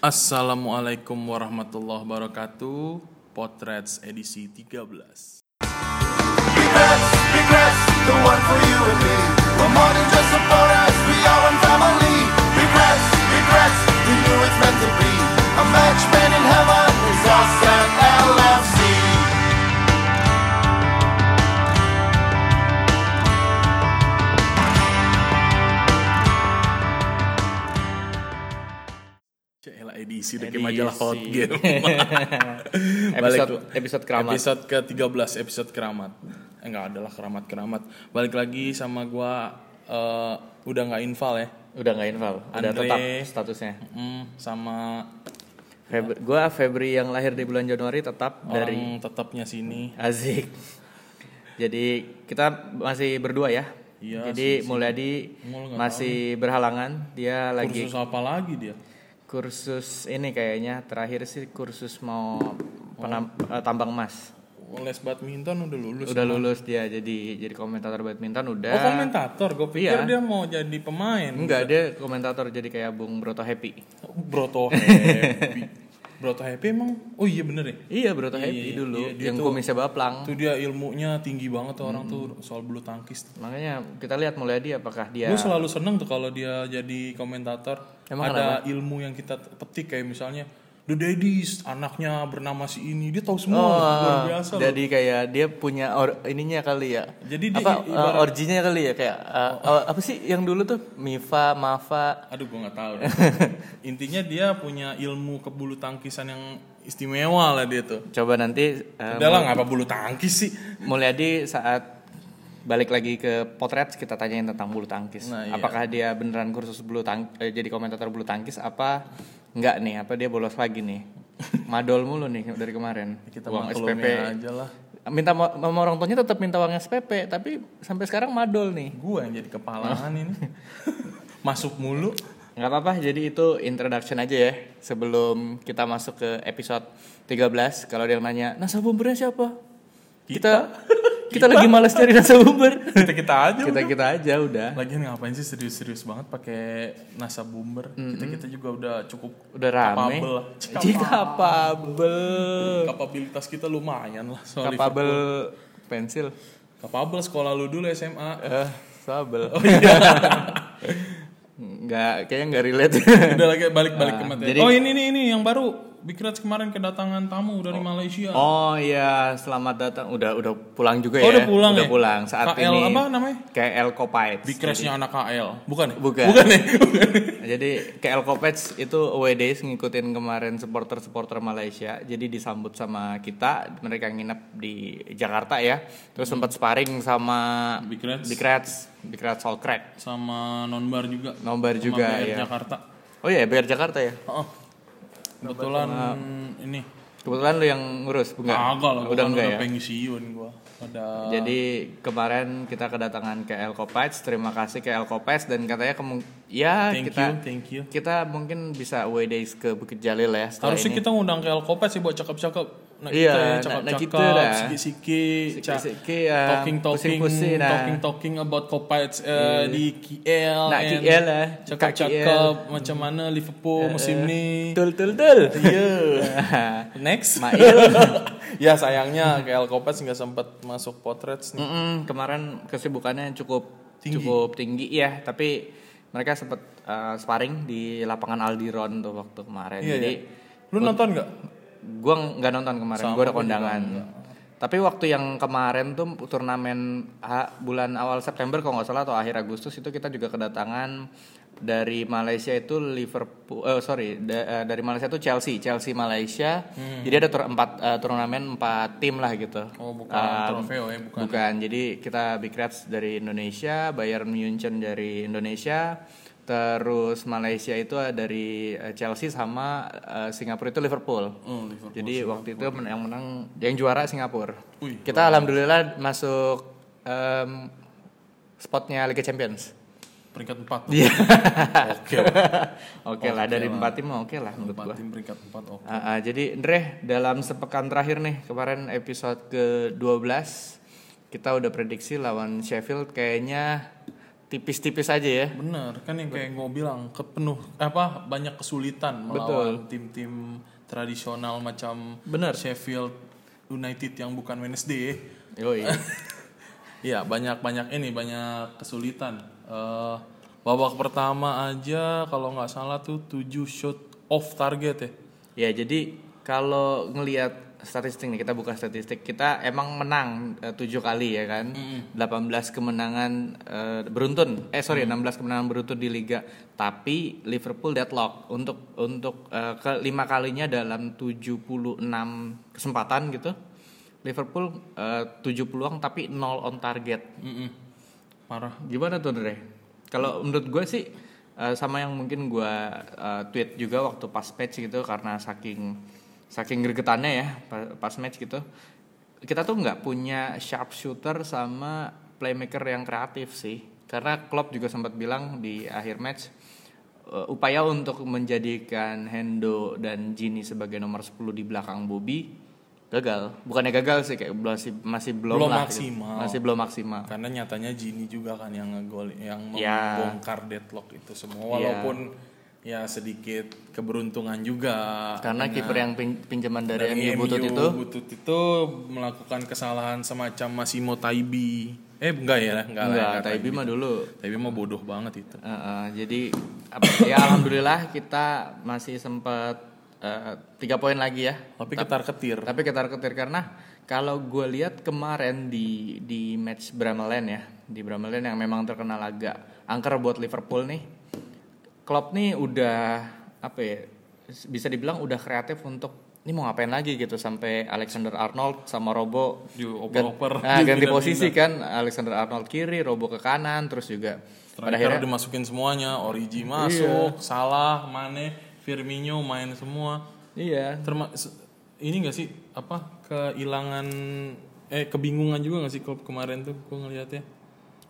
Assalamualaikum warahmatullahi wabarakatuh. Potrets edisi 13. Regrets, regrets, the one for you and me. We're more than just supporters, we are one family. Regrets, regrets, we knew it's meant to be. A match made in heaven is us Kayak Edisi. majalah hot game. episode episode keramat. Episode ke-13 episode keramat. Eh enggak adalah keramat-keramat. Balik lagi sama gua eh, udah nggak inval ya. Udah nggak infal, udah Andre. tetap statusnya. Hmm, sama Febri, gua Febri yang lahir di bulan Januari tetap dari orang tetapnya sini. Azik. Jadi kita masih berdua ya. Iya, Jadi Mulyadi masih berhalangan, dia lagi Kursus apa lagi dia? Kursus ini kayaknya terakhir sih kursus mau penam- eh, tambang emas. Les badminton udah lulus. Udah lulus dia jadi jadi komentator badminton udah. Oh komentator, gue pikir Iya. dia mau jadi pemain. Enggak, dia komentator jadi kayak Bung Broto Happy. Broto Happy. Broto Happy emang? Oh iya bener ya. Iya, Broto Iya, Happy iya, dulu iya, dia yang tuh- kumisnya baplang. Tuh dia ilmunya tinggi banget tuh orang Hmm. tuh soal bulu tangkis. Makanya kita lihat Mulyadi apakah dia Gue selalu seneng tuh kalau dia jadi komentator. Emang Ada ilmu yang kita petik kayak misalnya The Daddies, anaknya bernama si ini, dia tahu semua. luar biasa loh. Oh, jadi kayak dia punya or, ininya kali ya. Jadi dia apa i- uh, originnya kali ya kayak uh, uh, apa sih yang dulu tuh Mifa, Mafa. Aduh gue nggak tahu. Intinya dia punya ilmu kebulu tangkisan yang istimewa lah dia tuh. Coba nanti uh, Udah lah ngapa bulu tangkis sih? Mulyadi saat balik lagi ke potret kita tanyain tentang bulu tangkis. Nah, iya. Apakah dia beneran kursus bulu tang eh, jadi komentator bulu tangkis apa enggak nih? Apa dia bolos lagi nih? Madol mulu nih dari kemarin. Kita Uang maklumnya aja lah. Minta ma- sama orang tuanya tetap minta uang SPP, tapi sampai sekarang madol nih. Gue yang jadi kepalaan ini. Masuk mulu. nggak apa-apa jadi itu introduction aja ya sebelum kita masuk ke episode 13 kalau dia nanya nasabumbernya siapa kita kita, lagi males cari nasabumber Kita kita aja. kita kita aja udah Lagian ngapain sih serius-serius banget pakai nasa bumber? Kita kita juga udah cukup udah rame Capable capable kapabilitas kita lumayan lah soal capable pensil. Capable sekolah lu dulu SMA. eh sabel Oh iya. nggak kayaknya nggak relate Udah lagi balik-balik ke materi. jadi- oh ini nih ini yang baru. Reds kemarin kedatangan tamu dari Malaysia. oh iya selamat datang udah udah pulang juga Oh, ya udah pulang udah ya? pulang saat KL ini apa namanya? KL Copites Big Reds-nya anak KL. Bukan ya? Bukan. Bukan ya? Bukan. Jadi KL Kopets itu away days ngikutin kemarin supporter-supporter Malaysia. Jadi disambut sama kita, mereka nginep di Jakarta ya. Terus sempat sparring sama Reds, Big Reds All Crack. Sama Nonbar juga. Sama juga BR ya. Jakarta. Oh iya, BR Jakarta ya. Oh. Kebetulan ini Kebetulan lu yang ngurus, enggak? Agak lah, udah enggak udah ya. pensiun gua. Ada Jadi kemarin kita kedatangan KL Kopets, terima kasih KL Kopets dan katanya kemung ya thank kita you, thank you. kita mungkin bisa away days ke Bukit Jalil ya Harusnya ini. kita ngundang ke Alkopet sih buat cakep-cakep. Nah, Iya, kita ya, nah- cakep-cakep, nah siki-siki, ca- Siki-siki, ya, talking-talking, pusing-pusing, nah. talking-talking about Kopets eh, di KL, Nah, and KL lah, cakep-cakep macam mana Liverpool musim ini. Tul tul tul. Iya. Next. Mail. ya sayangnya KL Kopets nggak sempat masuk Potrets nih. Mm-mm, kemarin kesibukannya cukup Tinggi. cukup tinggi ya, tapi mereka sempat uh, sparring di lapangan Aldiron tuh waktu kemarin. Iya, Jadi iya. Lu nonton nggak? Gua nggak nonton kemarin, gua ada kondangan. Tapi waktu yang kemarin tuh turnamen ha- bulan awal September kalau nggak salah atau akhir Agustus itu kita juga kedatangan dari Malaysia itu Liverpool, eh, sorry da- eh, dari Malaysia itu Chelsea, Chelsea Malaysia. Jadi ada tur empat eh, turnamen empat tim lah gitu. Oh, bukan Um, trofeo ya, bukan. Bukan. Jadi kita Big Reds dari Indonesia, Bayern Munchen dari Indonesia, terus Malaysia itu dari eh, Chelsea sama eh, Singapura itu Liverpool. Oh, Liverpool. Jadi waktu itu yang menang yang juara Singapura. Wih, kita alhamdulillah masuk em, spotnya Liga Champions. Peringkat 4. Iya. Oke. Oke lah dari empat tim oke lah menurut gua. Tim peringkat 4 oke. Ah, ah, jadi Andre dalam sepekan terakhir nih kemarin episode ke-12 kita udah prediksi lawan Sheffield kayaknya tipis-tipis aja ya. Bener, kan yang kayak gue bilang kepenuh apa banyak kesulitan melawan tim-tim tradisional macam Bener. Sheffield United yang bukan Wednesday. Yoi. Iya banyak banyak ini banyak kesulitan. Eh babak pertama aja kalau nggak salah tuh 7 shot off target ya. Ya jadi kalau ngelihat statistik nih kita buka statistik. Kita emang menang eh, tujuh kali ya kan? 18 kemenangan eh, beruntun. Eh sorry 16 kemenangan beruntun di liga. Tapi Liverpool deadlock. Untuk untuk eh, ke lima kalinya dalam 76 kesempatan gitu Liverpool eh, 7 peluang tapi 0 on target. Mm-mm. Parah. Gimana tuh Dre? Kalau menurut gue sih eh, sama yang mungkin gue eh, tweet juga waktu pas match gitu karena saking saking gregetannya ya pa- pas match gitu. Kita tuh nggak punya sharpshooter sama playmaker yang kreatif sih. Karena Klopp juga sempat bilang di akhir match eh, upaya untuk menjadikan Hendo dan Gini sebagai nomor 10 di belakang Bobby gagal. Bukannya gagal sih kayak masih masih belum, Belum lah gitu. maksimal. Masih belum maksimal. Karena nyatanya Gini juga kan yang ngegol yang Ya. membongkar deadlock itu semua Iya. walaupun ya sedikit keberuntungan juga. Karena Dengan- kiper yang pin- pinjaman dari, dari MU Butut itu Butut itu melakukan kesalahan semacam Massimo Taibi. Eh enggak ya, enggak, lah, enggak, enggak Taibi mah dulu. Taibi mah bodoh banget itu. Eh, eh, jadi ya alhamdulillah kita masih sempat eh, tiga poin lagi ya. Tapi ketar-ketir. Tapi ketar-ketir karena kalau gue lihat kemarin di di match Brameland ya, di Brameland yang memang terkenal agak angker buat Liverpool nih. Klopp nih udah apa ya? Bisa dibilang udah kreatif untuk ini mau ngapain lagi gitu sampai Alexander Arnold sama Robo Dioper-oper, Gan- nah, ganti posisi kan Alexander Arnold kiri, Robo ke kanan, terus juga pada Striker akhirnya dimasukin semuanya, Origi Iya. masuk, Salah, Mane, Firmino main semua. iya Terma ini gak sih apa kehilangan eh kebingungan juga gak sih klub kemarin tuh gue ngeliatnya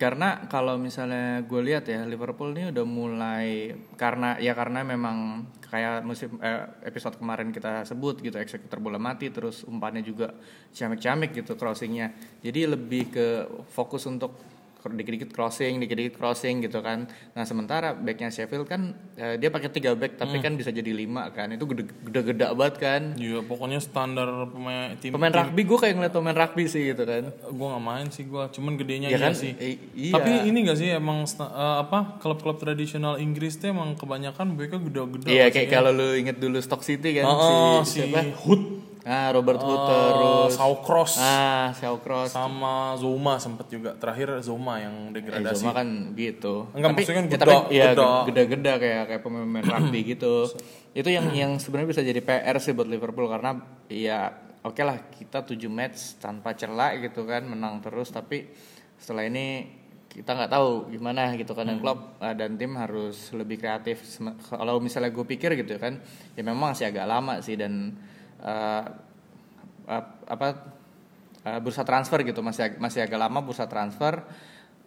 Karena kalau misalnya gue lihat ya Liverpool ini udah mulai karena ya karena memang kayak musim eh, episode kemarin kita sebut gitu eksekutor bola mati terus umpannya juga ciamik-ciamik gitu crossingnya. Jadi lebih ke fokus untuk dikit-dikit crossing, dikit-dikit crossing gitu kan. Nah sementara backnya Sheffield kan eh, dia pakai tiga back tapi kan bisa jadi lima kan. Itu gede- gede-gede banget kan. ya pokoknya standar pemain tim Pemain rugby gue kayak ngeliat pemain rugby sih gitu kan. gue nggak main sih gue cuman gedenya Ya iya kan? sih I- iya. tapi ini gak sih emang eh, apa klub-klub tradisional Inggris tuh emang kebanyakan mereka gede-gede Iya nggak kayak sih? kalau lu inget dulu Stock City kan Oh, si, si siapa? Hood Ah Robert Hood eh, terus Shawcross ah Shawcross. sama Zoma sempet juga terakhir Zoma yang Eh, degradasi Zuma kan gitu. Enggak, maksudnya kan ya, geda- tapi ya geda. geda-geda kayak kayak pemain rugby gitu. Itu yang yang sebenarnya bisa jadi PR sih buat Liverpool karena ya oke lah kita 7 match tanpa celah gitu kan menang terus tapi setelah ini kita nggak tahu gimana gitu kan dan Klopp uh, dan tim harus lebih kreatif kalau misalnya gue pikir gitu kan ya memang masih agak lama sih dan uh, ap- apa uh, bursa transfer gitu. Masih masih agak lama bursa transfer.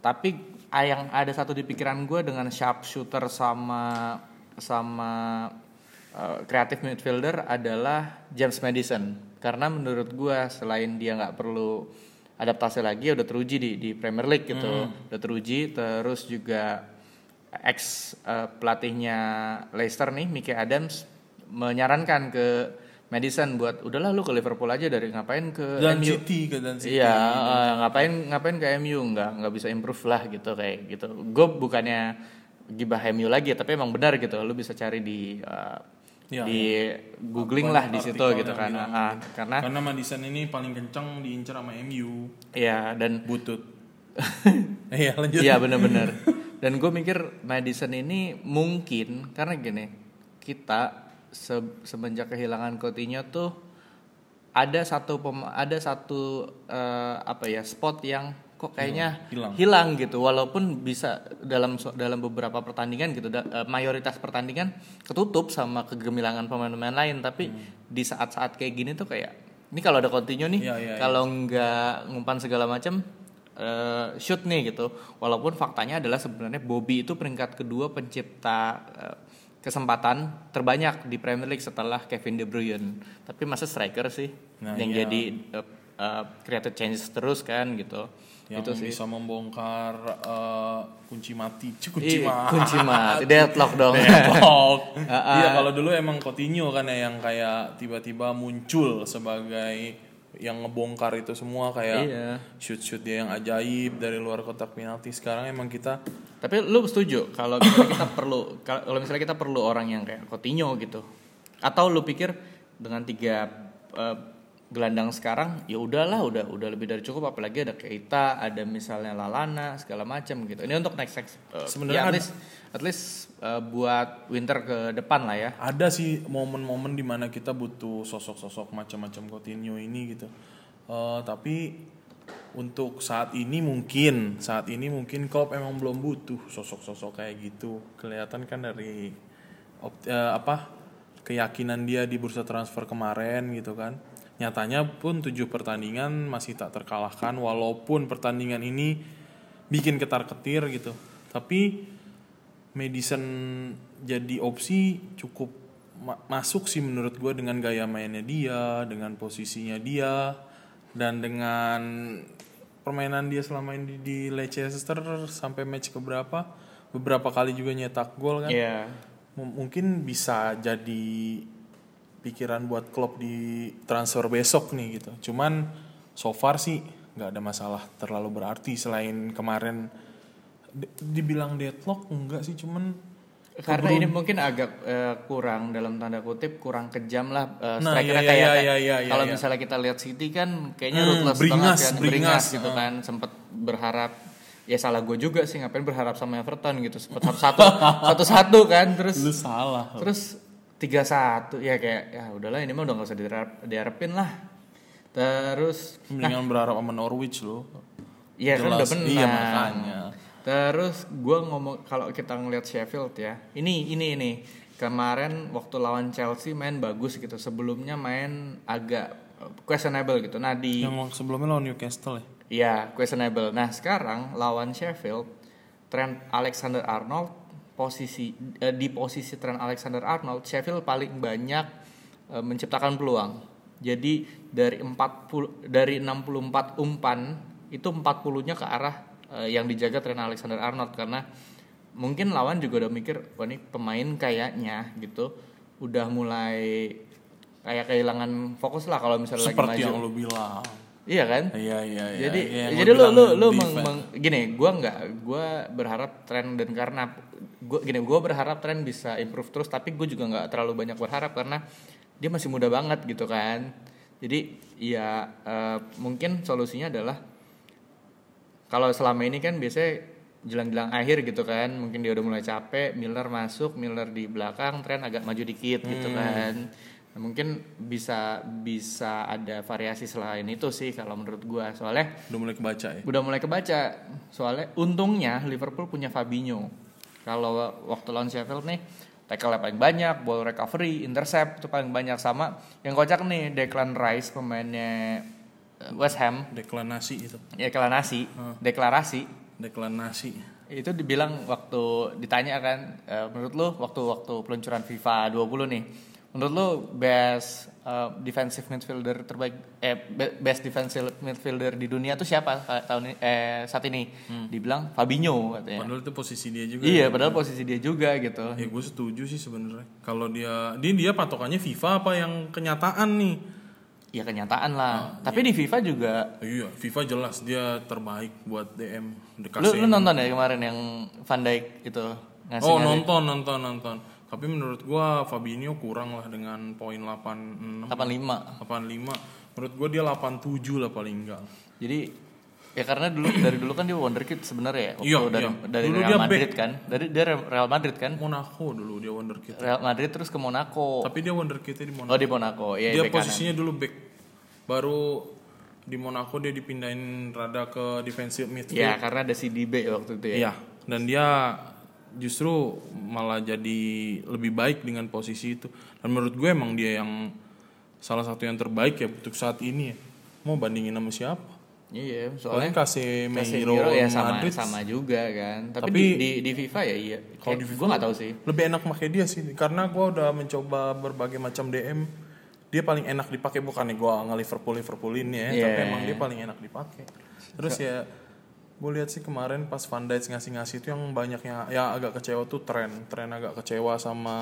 Tapi ah, yang ada satu di pikiran gue dengan sharpshooter sama sama uh, creative midfielder adalah James Madison. Karena menurut gue selain dia nggak perlu adaptasi lagi udah teruji di di Premier League gitu. Udah teruji. Terus juga ex uh, pelatihnya Leicester nih Mickey Adams menyarankan ke Madison buat udahlah lu ke Liverpool aja dari ngapain ke dan MU City ke dan City Iya, eh, ngapain ngapain ke MU nggak nggak bisa improve lah gitu kayak gitu. Gue bukannya gibah MU lagi, tapi emang benar gitu. Lu bisa cari di eh, Iya, di googling Banyak lah di situ gitu kan. bilang Ah, karena karena Madison ini paling kencang diincar sama MU ya dan butut iya lanjut Iya benar-benar. Dan gue mikir Madison ini mungkin karena gini kita se- semenjak kehilangan Coutinho tuh ada satu pem- ada satu eh, apa ya spot yang kok kayaknya Hilang. hilang. gitu. Walaupun bisa dalam dalam beberapa pertandingan gitu da- eh, mayoritas pertandingan ketutup sama kegemilangan pemain-pemain lain. Tapi di saat-saat kayak gini tuh kayak ini kalau ada Coutinho nih Iya, iya, kalau nggak ngumpan segala macam eh, shoot nih gitu. Walaupun faktanya adalah sebenarnya Bobby itu peringkat kedua pencipta eh, kesempatan terbanyak di Premier League setelah Kevin De Bruyne tapi masa striker sih Nah, yang iya. jadi eh, uh, creative changes terus kan gitu. yang itu sih. bisa membongkar eh, kunci mati kunci Iya, mati kunci mati, deadlock dong. Deadlock. Ah, Iya kalau dulu emang Coutinho kan ya yang kayak tiba-tiba muncul sebagai yang ngebongkar itu semua kayak Iya. shoot-shoot dia yang ajaib dari luar kotak penalti. Sekarang emang kita Tapi lu setuju kalau misalnya kita perlu kalau misalnya kita perlu orang yang kayak Coutinho gitu. Atau lu pikir dengan tiga eh, gelandang sekarang ya udahlah udah udah lebih dari cukup apalagi ada Keita, ada misalnya Lalana segala macam gitu. Ini untuk next next eh, Sebenarnya ya, at least at least eh, buat winter ke depan lah ya. ada sih momen-momen di mana kita butuh sosok-sosok macam-macam Coutinho ini gitu. Eh, tapi untuk saat ini mungkin saat ini mungkin Klopp emang belum butuh sosok-sosok kayak gitu. Kelihatan kan dari eh, apa keyakinan dia di bursa transfer kemarin gitu kan. Nyatanya pun tujuh pertandingan masih tak terkalahkan walaupun pertandingan ini bikin ketar-ketir gitu. Tapi Madison jadi opsi cukup ma- masuk sih menurut gue dengan gaya mainnya dia, dengan posisinya dia, dan dengan permainan dia selama ini di Leicester sampai match keberapa, beberapa kali juga nyetak gol kan. M- mungkin bisa jadi pikiran buat klub di transfer besok nih gitu. Cuman so far sih nggak ada masalah terlalu berarti selain kemarin di- dibilang deadlock enggak sih cuman Karena ini mungkin agak eh, kurang dalam tanda kutip kurang kejam lah eh, Nah, strikernya iya, kayak iya, kayak- iya, iya, iya, kalau iya. misalnya kita lihat City kan kayaknya Hmm, ruthless beringas, banget kan beringas, beringas gitu uh. kan sempet berharap ya salah gue juga sih ngapain berharap sama Everton gitu sempet satu satu satu satu kan terus lu salah terus tiga satu ya kayak ya udahlah ini mah udah nggak usah diharap, diharapin lah terus mendingan berharap sama Norwich lo Iya kan udah. Iya, makanya. Terus gue ngomong kalau kita ngelihat Sheffield ya, ini ini ini kemarin waktu lawan Chelsea main bagus gitu. Sebelumnya main agak questionable gitu. Nah di yang sebelumnya lawan Newcastle ya ya questionable. Nah sekarang lawan Sheffield, Trent Alexander Arnold posisi eh, di posisi Trent Alexander Arnold Sheffield paling banyak eh, menciptakan peluang. Jadi dari 40 dari 64 umpan itu 40-nya ke arah eh, yang dijaga Trent Alexander Arnold karena mungkin lawan juga udah mikir wah ini pemain kayaknya gitu udah mulai kayak kehilangan fokus lah kalau misalnya lagi seperti maju. yang lu bilang Iya kan? iya iya iya jadi Iya, jadi lu lu lu meng, meng- gini gua nggak gua berharap tren dan karena gua gini gua berharap tren bisa improve terus tapi gue juga nggak terlalu banyak berharap karena dia masih muda banget gitu kan jadi ya eh, mungkin solusinya adalah kalau selama ini kan biasanya jelang-jelang akhir gitu kan mungkin dia udah mulai capek Miller masuk Miller di belakang tren agak maju dikit gitu Hmm. kan Nah, mungkin bisa bisa ada variasi selain itu sih kalau menurut gua. Soalnya udah mulai kebaca ya? Udah mulai kebaca. Soalnya untungnya Liverpool punya Fabinho. Kalau waktu lawan Sheffield nih tackle paling banyak ball recovery intercept itu paling banyak. Sama yang kocak nih Declan Rice pemainnya eh, West Ham. Deklanasi itu. Ya deklarasi. Deklarasi deklanasi itu dibilang waktu ditanya kan eh, menurut lu waktu waktu peluncuran FIFA 20 nih menurut lu best eh, defensive midfielder terbaik eh be- best defensive midfielder di dunia tuh siapa tahun ini eh saat ini? Dibilang Fabinho katanya. Padahal itu posisi dia juga iya padahal posisi dia juga gitu. Ya gue setuju sih sebenarnya. Kalau dia dia dia patokannya FIFA apa yang kenyataan nih? Ya kenyataan lah. Tapi di FIFA juga iya FIFA jelas dia terbaik buat DM lu, lu nonton ya kemarin yang Van Dijk itu? Ngasih oh nonton nonton nonton tapi menurut gua Fabinho kurang lah dengan poin 86 85 85 menurut gua dia 87 lah paling enggak Jadi ya karena dulu dari dulu kan dia wonderkid sebenarnya ya. Waktu Iya, dari iya. dari Dulu Real dia Madrid back. kan. Dari dia Real Madrid kan. Monaco dulu dia wonderkid Real Madrid terus ke Monaco. tapi dia wonderkidnya di Monaco Oh di Monaco. Iya, dia back kanan. posisinya dulu back baru di Monaco dia dipindahin rada ke defensive midfield Ya karena ada si DB waktu itu ya. Iya, dan dia justru malah jadi lebih baik dengan posisi itu. Dan menurut gue emang dia yang salah satu yang terbaik ya untuk saat ini ya. Mau bandingin sama siapa? Iya, Soalnya soalnya Casemiro, Casemiro ya sama Madrid sama juga kan. Tapi, Tapi- di, di di FIFA ya iya. Kalau di gue nggak tahu sih. lebih enak pakai dia sih karena gue udah mencoba berbagai macam DM dia paling enak dipakai bukannya gue nge Liverpool Liverpoolin ya Iya. tapi emang dia paling enak dipakai terus ya gue lihat sih kemarin pas Van Dijk ngasih-ngasih itu yang banyaknya ya agak kecewa tuh tren tren agak kecewa sama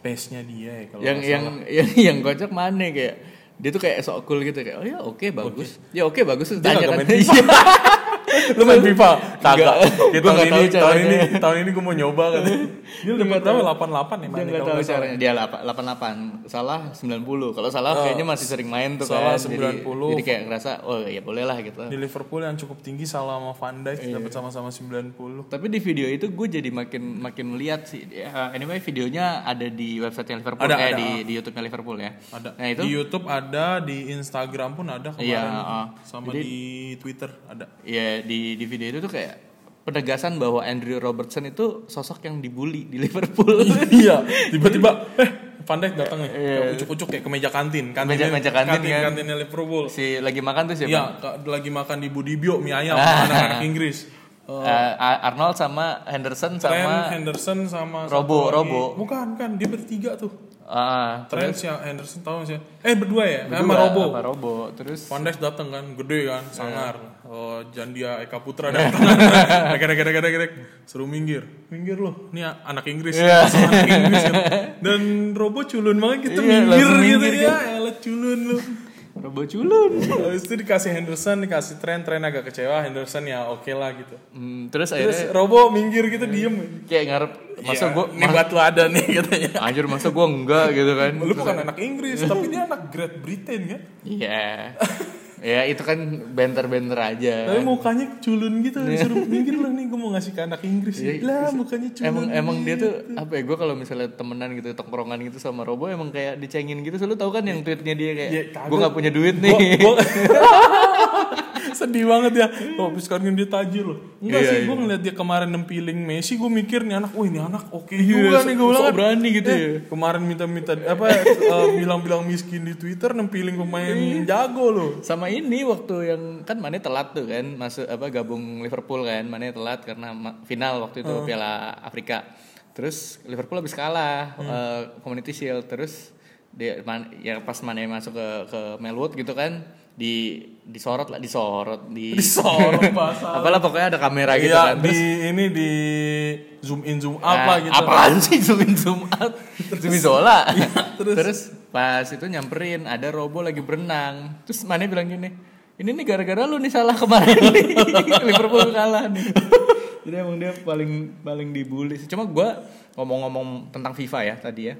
pace nya dia ya kalau yang yang yang yang kocak mana kayak dia tuh kayak sok cool gitu kayak oh ya oke bagus. Ya oke bagus terus Dia tanya kan. lu main FIFA? Kagak. Gua tahun ini tahu tahun ini tahun ini gue mau nyoba kan. Dia udah nggak berapa tahu. 88 ya dia nggak tahu salah. caranya. Dia lapa- 88 salah 90 kalau salah Oh, kayaknya masih sering main tuh salah kan. Jadi, 90. jadi kayak ngerasa oh ya boleh lah gitu. Di Liverpool yang cukup tinggi salah sama Van Dijk Iya. dapat sama-sama 90 tapi di video itu gue jadi makin makin melihat sih. Ya, anyway videonya ada di website Liverpool. Ada, eh ada. di di YouTube-nya Liverpool ya. Ada. Nah itu? Di YouTube ada di Instagram pun ada kemarin. Iya, ah. sama Jadi- di Twitter ada. Ya di di video itu tuh kayak penegasan bahwa Andrew Robertson itu sosok yang dibully di Liverpool iya tiba-tiba eh Van Dijk datang nih kayak ucuk-ucuk kayak ke meja kantin kantinnya, Iya. Meja- meja kantin kan. kantinnya Liverpool si lagi makan tuh siapa? Iya, lagi makan di Budibio mie ayam anak-anak Inggris. Eh, Arnold sama Henderson Trent, sama Henderson sama Robo. Robo. Bukan kan, dia bertiga tuh. ah Trent si Henderson tahu sih. Eh berdua ya, berdua sama Robo. sama Robo terus Van datang kan, gede kan, Iya. sangar. Oh, Jandia Eka Putra datang. Dek dek dek dek. Suruh minggir. Minggir loh. Ini anak Inggris. Iya. Langsung anak Inggris kan. Dan Robo culun banget gitu Iya, minggir langsung gitu minggir ya. Elah culun lu. Robo culun Habis itu dikasih Henderson, dikasih Trent, Trent agak kecewa, Henderson ya oke lah gitu. Hmm, terus Terus akhirnya Robo minggir gitu diem. kayak ngarep masa gua nih buat lu ada nih katanya. anjir masa gua enggak gitu kan Lu bukan anak Inggris, tapi dia anak Great Britain kan. iya ya itu kan benter-benter aja Tapi mukanya culun gitu, disuruh minggir lah nih gue mau ngasih ke anak Inggris. Iya. Lah mukanya culun. Emang emang dia tuh apa ya gue kalau misalnya temenan gitu tongkrongan gitu sama Robo emang kayak dicengin gitu selalu tahu kan yang tweetnya dia kayak Ya, gue nggak punya duit nih Gua- Sedih banget ya. Oh, habis sekarang dia tajir loh. Enggak Iya, sih, iya. gue ngeliat dia kemarin nempiling Messi, gue mikir nih anak, wah ini anak oke Iya, juga so- nih gue so bilang. kan. berani gitu Eh, ya. Kemarin minta-minta apa eh, bilang-bilang miskin di Twitter nempiling pemain Iya. jago loh. sama ini waktu yang kan Mane telat tuh kan masuk apa gabung Liverpool kan Mane telat karena final waktu itu Piala Afrika terus Liverpool habis kalah eh, Community Shield terus dia Man- ya pas Mane masuk ke ke Melwood gitu kan di disorot lah disorot di Disorot, bahasa. apalah pokoknya ada kamera gitu Iya, kan di terus ini di zoom in zoom out Nah, lah gitu. Apaan sih zoom in zoom out? zoom in zola. Iya, terus. pas itu nyamperin ada Robo lagi berenang. Terus Mane bilang gini, ini nih gara-gara lu nih salah kemarin nih. Liverpool kalah nih. Jadi emang dia paling paling dibully. sih. Cuma gua ngomong-ngomong tentang FIFA ya tadi ya.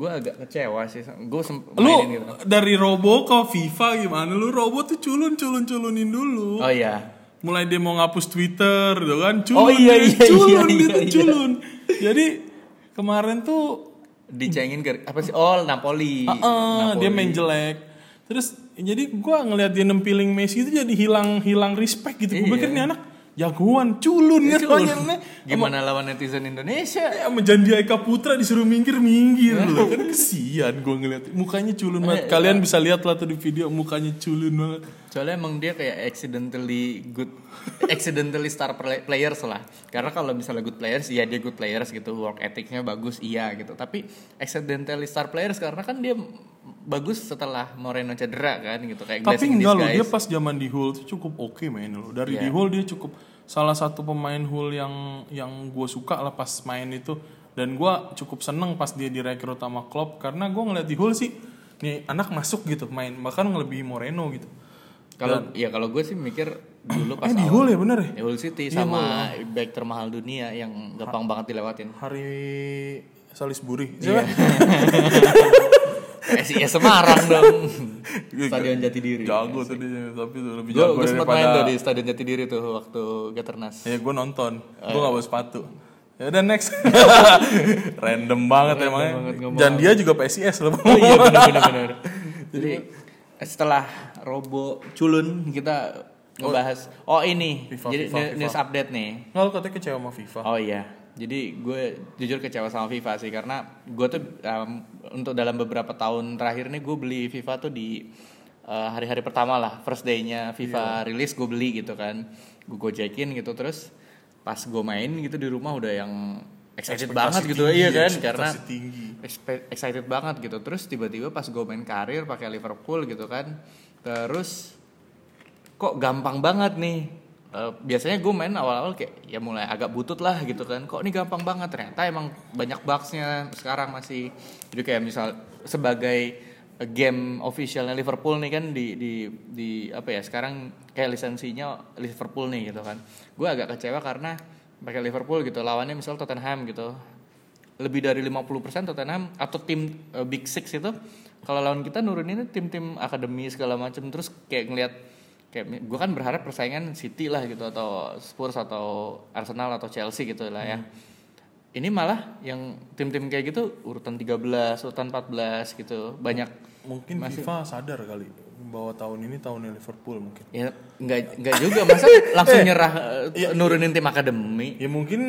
Gua agak kecewa sih. Gue Lu mainin gitu. dari Robo ke FIFA gimana? Lu Robo tuh culun culun culunin dulu. Oh iya. Mulai dia mau ngapus Twitter, gitu kan? Culun, Oh, iya, iya, culun, iya, dia tuh iya. culun. Jadi kemarin tuh, Dicengin ke apa sih? Oh, Napoli. ah, Napoli. dia main jelek. Terus jadi gua ngeliat dia nempiling Messi itu jadi hilang hilang respect gitu. Gue Iya. pikir nih anak jagoan culun ya soalnya. Gimana lawan netizen Indonesia? Ya menjanji Eka Putra disuruh minggir minggir loh. Kan kesian gue ngeliat. Mukanya culun banget. Kalian bisa lihat lah tuh di video mukanya culun banget. Soalnya emang dia kayak accidentally good, accidentally star play- players lah. Karena kalau misalnya good players, iya dia good players gitu, work ethicnya bagus, iya gitu. Tapi accidentally star players karena kan dia bagus setelah Moreno cedera kan gitu. Kayak tapi enggak loh. Dia pas zaman di Hull tuh cukup oke main loh. Dari Iya. di Hull dia cukup salah satu pemain Hull yang yang gue suka lah pas main itu. Dan gue cukup seneng pas dia direkrut sama Klopp karena gue ngeliat di Hull sih nih anak masuk gitu main bahkan ngelebihi Moreno gitu. Kalau ya kalau gue sih mikir dulu pas eh di awal- Hull ya bener ya? ya Hull City sama back termahal dunia yang gampang banget dilewatin. hari Salisbury Iya. Siapa? PSIS Semarang dong. Stadion Jatidiri. jago tuh dia tapi tuh lebih Gue jago sempat main tuh di Stadion Jatidiri tuh waktu Gaternas. ya gue nonton gue gak bawa sepatu ya udah next random banget emangnya banget dan dia juga PSIS loh Oh iya benar benar benar. Jadi setelah Robo culun kita ngebahas oh ini FIFA, jadi FIFA, new- FIFA. news update nih. nggak lu katanya kecewa sama FIFA Oh iya. Jadi gue jujur kecewa sama FIFA sih karena gue tuh um, untuk dalam beberapa tahun terakhir nih gue beli FIFA tuh di uh, hari-hari pertama lah first day-nya FIFA rilis gue beli gitu kan. Gue gojekin gitu terus pas gue main gitu di rumah udah yang excited banget gitu tinggi, iya kan karena tinggi. excited banget gitu terus tiba-tiba pas gue main karir pakai Liverpool gitu kan terus kok gampang banget nih Eh, biasanya gue main awal-awal kayak ya mulai agak butut lah gitu kan. Kok ini gampang banget? Ternyata emang banyak bugsnya sekarang masih. Jadi kayak misal sebagai game officialnya Liverpool nih kan di di di apa ya sekarang kayak lisensinya Liverpool nih gitu kan. Gue agak kecewa karena pakai Liverpool gitu lawannya misal Tottenham gitu. Lebih dari 50% Tottenham atau tim uh, Big Six itu kalau lawan kita nuruninnya tim-tim akademi segala macam. Terus kayak ngelihat kayak gue kan berharap persaingan City lah gitu atau Spurs atau Arsenal atau Chelsea gitu lah ya. Ini malah yang tim-tim kayak gitu urutan 13, urutan 14 gitu. Banyak Mungkin FIFA sadar kali bahwa tahun ini tahunnya Liverpool mungkin. ya nggak nggak juga masa langsung nyerah uh, nurunin tim akademi. Ya mungkin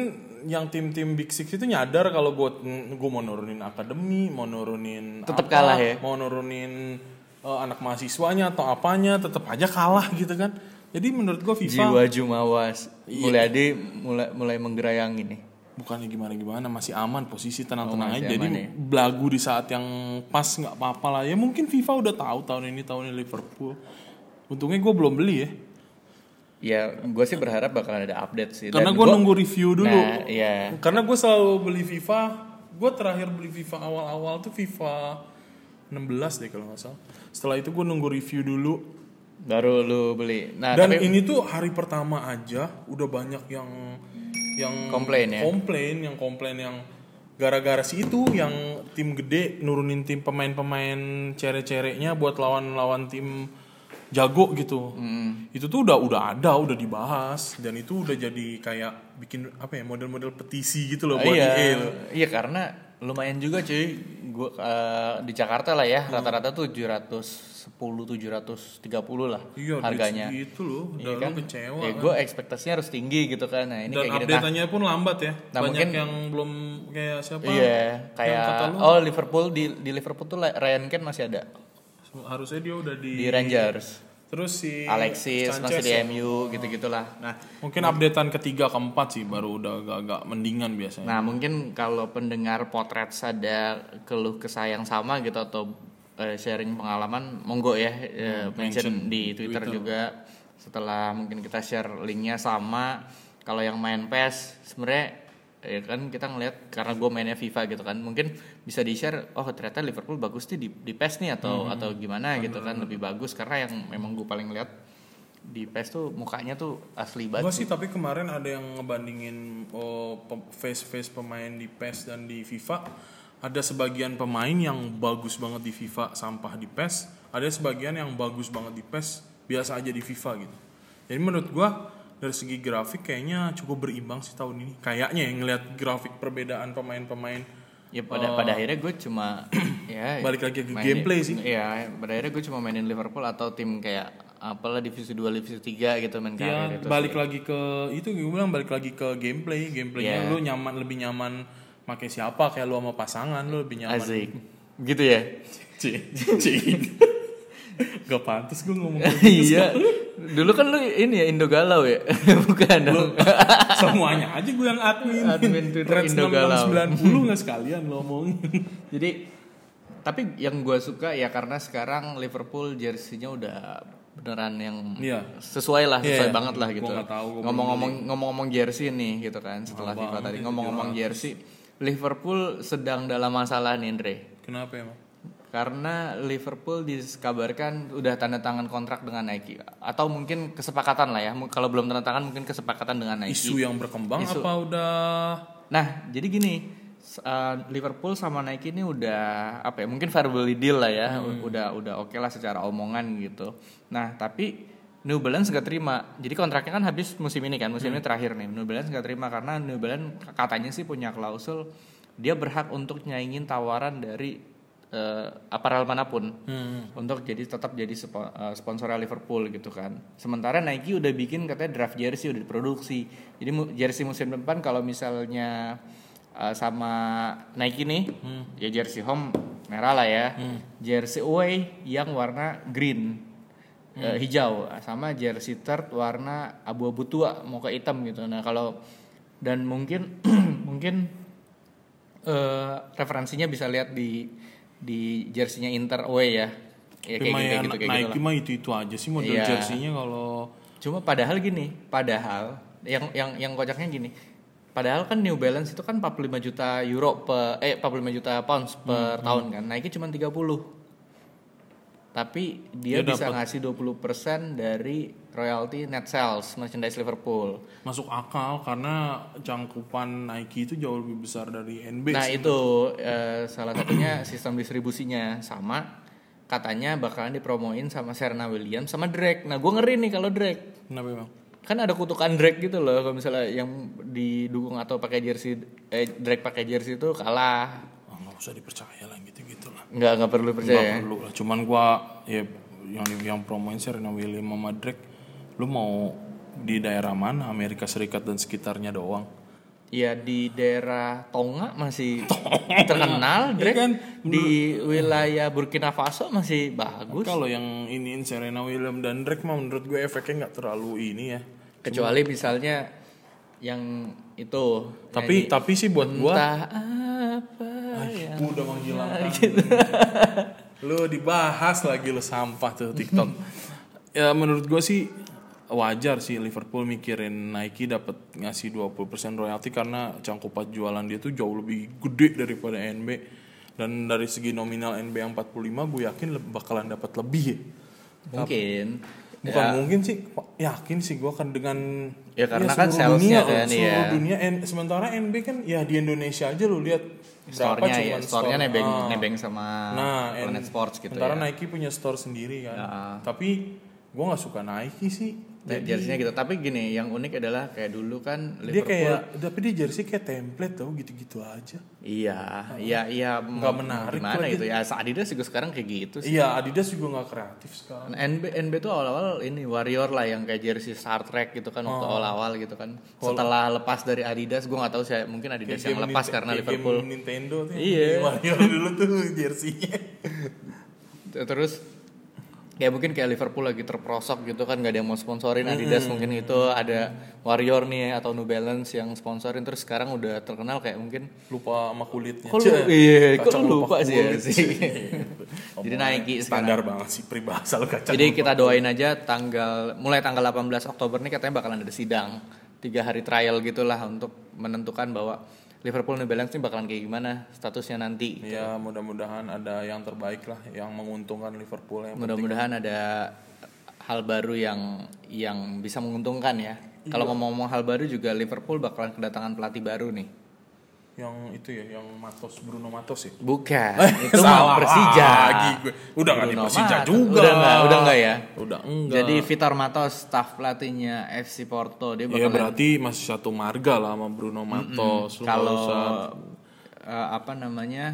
yang tim-tim Big Six itu nyadar kalau gue gue mau nurunin akademi, mau nurunin Tetep apa, kalah ya? mau nurunin eh, anak mahasiswanya atau apanya, tetap aja kalah gitu kan. Jadi menurut gue FIFA Jiwa Jumawas mulai ade mulai mulai menggerayangi nih. bukannya gimana gimana masih aman posisi tenang-tenang Oh, masih aja. Jadi ya? belagu di saat yang pas nggak apa-apa lah. Ya mungkin FIFA udah tahu tahun ini tahunnya Liverpool. Untungnya gue belum beli ya. Ya, gue sih berharap bakalan ada update sih. Karena gue nunggu review dulu. Nah, iya. Karena gue selalu beli FIFA. Gue terakhir beli FIFA awal-awal tuh FIFA 16 deh kalau nggak salah. Setelah itu gue nunggu review dulu. Baru lu beli. Nah, Dan tapi ini tuh hari pertama aja udah banyak yang yang Komplain ya? Komplain, yang komplain yang gara-gara si itu yang tim gede nurunin tim pemain-pemain cere-cereknya buat lawan-lawan tim jago gitu. Hmm. Itu tuh udah udah ada, udah dibahas dan itu udah jadi kayak bikin apa ya model-model petisi gitu loh buat iya, EA loh. iya karena lumayan juga cuy. Gua eh, di Jakarta lah ya, rata-rata tuh 710 730 lah Iya, harganya. gitu loh. Udah Iya kan? lu kecewa. Ya kan. gue ekspektasinya harus tinggi gitu kan. Nah, ini dan kayak gini. Nah, update-nya pun lambat ya. Nah, Banyak mungkin- yang belum kayak siapa? Iya, kayak oh Liverpool di di Liverpool tuh Ryan Kent masih ada harusnya dia udah di, di Rangers. Terus si Alexis Sanchez masih di ya. MU gitu-gitulah. Nah, Mungkin updatean ketiga keempat sih baru udah agak-agak mendingan biasanya. Nah mungkin kalau pendengar potret ada keluh kesah yang sama gitu atau eh, sharing pengalaman, monggo ya eh, mention, di Twitter, juga. Setelah mungkin kita share linknya sama. Kalau yang main PES sebenarnya ya kan kita ngelihat karena gue mainnya FIFA gitu kan mungkin bisa di share oh ternyata Liverpool bagus nih di, di PES nih atau atau gimana gitu kan lebih bagus karena yang memang gue paling lihat di PES tuh mukanya tuh asli banget sih tapi kemarin ada yang ngebandingin oh, pem- face-face pemain di PES dan di FIFA. Ada sebagian pemain yang bagus banget di FIFA sampah di PES. Ada sebagian yang bagus banget di PES biasa aja di FIFA gitu. Jadi menurut gua dari segi grafik kayaknya cukup berimbang sih tahun ini. Kayaknya yang ngeliat grafik perbedaan pemain-pemain Ya pada pada akhirnya gue cuma ya. Balik lagi ke mainin- gameplay sih. Iya, pada akhirnya gue cuma mainin Liverpool atau tim kayak apalah divisi 2, divisi 3 gitu main Ya, itu. balik sih. lagi ke itu gue bilang balik lagi ke gameplay. Gameplaynya Iya. lu nyaman lebih nyaman pakai siapa kayak lu sama pasangan lu lebih nyaman. Asik. Gitu ya. Cik, cik. Gak pantas gue ngomong gitu. iya. Dulu kan lu ini ya Indo Galau ya? Bukan dong. Semuanya aja gue yang admin. Admin Twitter Reds Indo Galau. 6690 gak sekalian lo ngomongin. Jadi tapi yang gue suka ya karena sekarang Liverpool jersinya udah beneran yang Iya. sesuai lah, sesuai Iya, banget lah gitu. Ngomong-ngomong ngomong-ngomong jersey nih gitu kan setelah FIFA tadi ya, ngomong-ngomong jersey, Liverpool sedang dalam masalah nih Andre. Kenapa emang? Karena Liverpool dikabarkan udah tanda tangan kontrak dengan Nike atau mungkin kesepakatan lah ya. Kalau belum tanda tangan mungkin kesepakatan dengan Nike. Isu yang berkembang Isu. apa udah Nah, jadi gini, uh, Liverpool sama Nike ini udah apa ya? Mungkin verbally deal lah ya, Hmm. Udah udah oke lah secara omongan gitu. Nah, tapi New Balance gak terima. Jadi kontraknya kan habis musim ini kan, musim Hmm. ini terakhir nih. New Balance gak terima karena New Balance katanya sih punya klausul dia berhak untuk nyaingin tawaran dari uh, aparel mana pun Hmm. untuk jadi tetap jadi spo- uh, sponsornya Liverpool gitu kan. Sementara Nike udah bikin katanya draft jersey udah diproduksi. Jadi mu- jersey musim depan kalau misalnya uh, sama Nike nih, ya jersey home merah lah ya. Jersey away yang warna green. uh, hijau sama jersey third warna abu-abu tua mau ke hitam gitu. Nah, kalau dan mungkin mungkin eh, referensinya bisa lihat di di jersinya Inter away ya. Ya kayak, gitu, ya, kayak gitu kayak Nike gitu mah itu itu aja sih model Iya. jersinya kalau Cuma padahal gini, padahal yang yang yang kocaknya gini. Padahal kan New Balance itu kan 45 juta euro per eh 45 juta pounds per Hmm, tahun kan. Nike cuma 30. Tapi dia, Dia bisa dapat- ngasih 20% dari royalty net sales merchandise Liverpool. masuk akal karena cangkupan Nike itu jauh lebih besar dari NB. Nah itu eh, salah satunya sistem distribusinya sama katanya bakalan dipromoin sama Serena Williams sama Drake. Nah gue ngeri nih kalau Drake Kenapa emang? kan ada kutukan Drake gitu loh kalau misalnya yang didukung atau pakai jersey eh, Drake pakai jersey itu kalah Ah, nggak usah dipercaya lah lah. Nggak nggak perlu Nggak percaya ya? perlu lah. Cuman gua ya yang yang promoin Serena Williams sama Drake, lu mau di daerah mana? Amerika Serikat dan sekitarnya doang. ya di daerah Tonga masih terkenal Drake kan? di wilayah Burkina Faso masih bagus Kalau yang iniin Serena Williams dan Drake mah menurut gue efeknya nggak terlalu ini ya. kecuali misalnya yang itu Tapi nyanyi, tapi sih buat gua apa yang udah menghilangkan. lu dibahas lagi lu sampah tuh TikTok. ya menurut gua sih wajar sih Liverpool mikirin Nike dapat ngasih 20% royalti karena cangkupan jualan dia tuh jauh lebih gede daripada NB dan dari segi nominal NB yang 45 gue yakin bakalan dapat lebih ya. mungkin Bukan Ya, mungkin sih, yakin sih gue kan dengan Ya, karena kan seluruh salesnya dunia, kan, seluruh iya. dunia sementara NB kan ya di Indonesia aja lu lihat store-nya ya store-nya store. nebeng Ah. nebeng sama Nah, Planet Sports gitu sementara ya. Nike punya store sendiri kan. Ya. Tapi gue nggak suka Nike sih. Nah, jersey-nya gitu. Tapi gini, yang unik adalah kayak dulu kan Dia Liverpool kayak, tapi dia jersey kayak template tau gitu-gitu aja. Iya, iya, iya. Nggak mau menarik Gimana gitu ya? Adidas juga sekarang kayak gitu sih. Iya, Adidas juga nggak kreatif sekarang. NB NB tuh awal-awal ini Warrior lah yang kayak jersey Star Trek gitu kan waktu Oh. awal-awal gitu kan. Setelah lepas dari Adidas, gue nggak tahu sih mungkin Adidas Kayak yang game lepas karena kayak Liverpool. game Nintendo tuh. Iya. Mario dulu tuh jerseynya. Terus ya mungkin kayak Liverpool lagi terprosok gitu kan nggak ada yang mau sponsorin Adidas mungkin itu ada Warrior nih atau New Balance yang sponsorin terus sekarang udah terkenal kayak mungkin Lupa sama kulitnya. Kok lu, iya, kok Kacang lu lupa sih ya sih. Jadi Omongan Nike sekarang. standar banget sih peribahasa lu kacang. Jadi lupa kita doain aja tanggal mulai tanggal 18 Oktober nih katanya bakalan ada sidang tiga hari trial gitulah untuk menentukan bahwa Liverpool New Balance ini bakalan kayak gimana statusnya nanti. Ya mudah-mudahan ada yang terbaik lah yang menguntungkan Liverpool yang Mudah-mudahan ada hal baru yang yang bisa menguntungkan ya. Kalau ngomong-ngomong hal baru juga Liverpool bakalan kedatangan pelatih baru nih. Yang itu ya yang Matos Bruno Matos ya. Bukan, Eh, itu salah mah Persija. lagi gue. Udah nggak di Persija Matos. juga. Udah nggak, udah nggak ya. Udah enggak. Jadi Vitor Matos, staff pelatihnya FC Porto, dia ya bakalan berarti masih satu marga lah sama Bruno Matos. Lu nggak kalau eh, apa namanya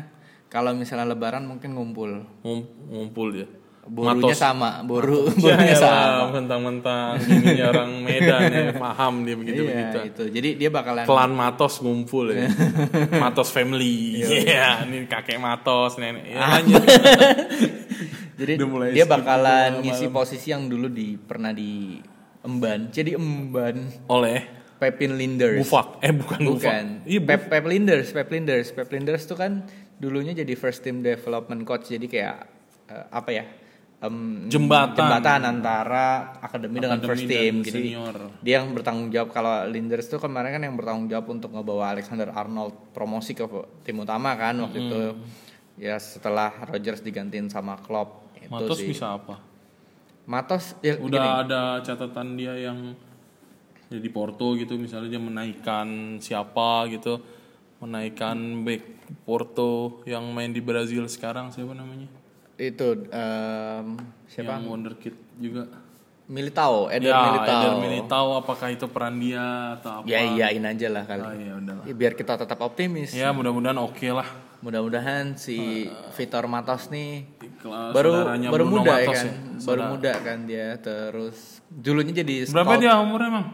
kalau misalnya lebaran mungkin ngumpul ngum- ngumpul ya. Burunya sama buru Ya, burunya ya, sama mentang-mentang ini orang Medan ya paham dia begitu iya begitu. itu jadi dia bakalan Klan Matos ngumpul ya. Matos family. Iya, ini kakek Matos, nenek. Ya, lanjut. jadi mulai dia bakalan malam-malam. ngisi posisi yang dulu di pernah di emban jadi emban Oleh Pepin Linders Bufak. Eh bukan, bukan Bufak. Iya, Pep Pep Linders Pep Linders Pep Linders tuh kan dulunya jadi first team development coach jadi kayak eh, apa ya em, Jembatan. jembatan antara akademi dengan first dan team jadi senior. dia yang bertanggung jawab kalau Linders tuh kemarin kan yang bertanggung jawab untuk ngebawa Alexander Arnold promosi ke tim utama kan waktu itu ya setelah Rodgers digantiin sama Klopp itu Matos sih bisa apa? Matos ya Udah gini, ada catatan dia yang ya di Porto gitu misalnya dia menaikkan siapa gitu menaikkan back Porto yang main di Brazil sekarang siapa namanya itu em, siapa? Yang wonderkid juga. Militao Eder ya Militao. Eder Militao apakah itu peran dia atau apa? Ya iyain aja lah kali. Ah, ya Ya, biar kita tetap optimis. Ya mudah-mudahan oke lah. Mudah-mudahan si Vitor Matos nih Kelas baru baru Bruno muda ya Matos kan? ya. baru Saudara. muda kan dia terus dulunya jadi berapa scout. dia umurnya emang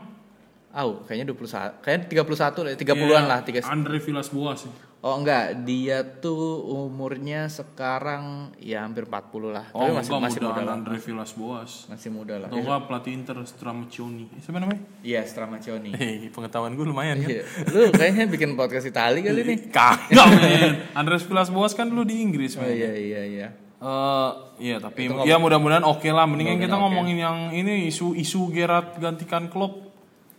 Au, kayaknya 21. Kayaknya 31 lah, 30-an lah, 3 Andre Villas Boas sih. Oh enggak, dia tuh umurnya sekarang ya hampir 40 lah. Oh, Tapi masih enggak masih muda muda lah. Andre Villas Boas. Masih muda lah. Atau enggak pelatih Inter Stramaccioni. Eh, Siapa namanya? Iya, Stramaccioni. Hei, pengetahuan gue lumayan kan? Iya. Lu kayaknya bikin podcast Itali kali nih. Kagak men. Andres Villas Boas kan dulu di Inggris Oh men. iya iya iya. Eh, iya tapi Itu ya mudah-mudahan oke lah. Mendingan kita oke. ngomongin yang ini isu-isu Gerard gantikan Klopp.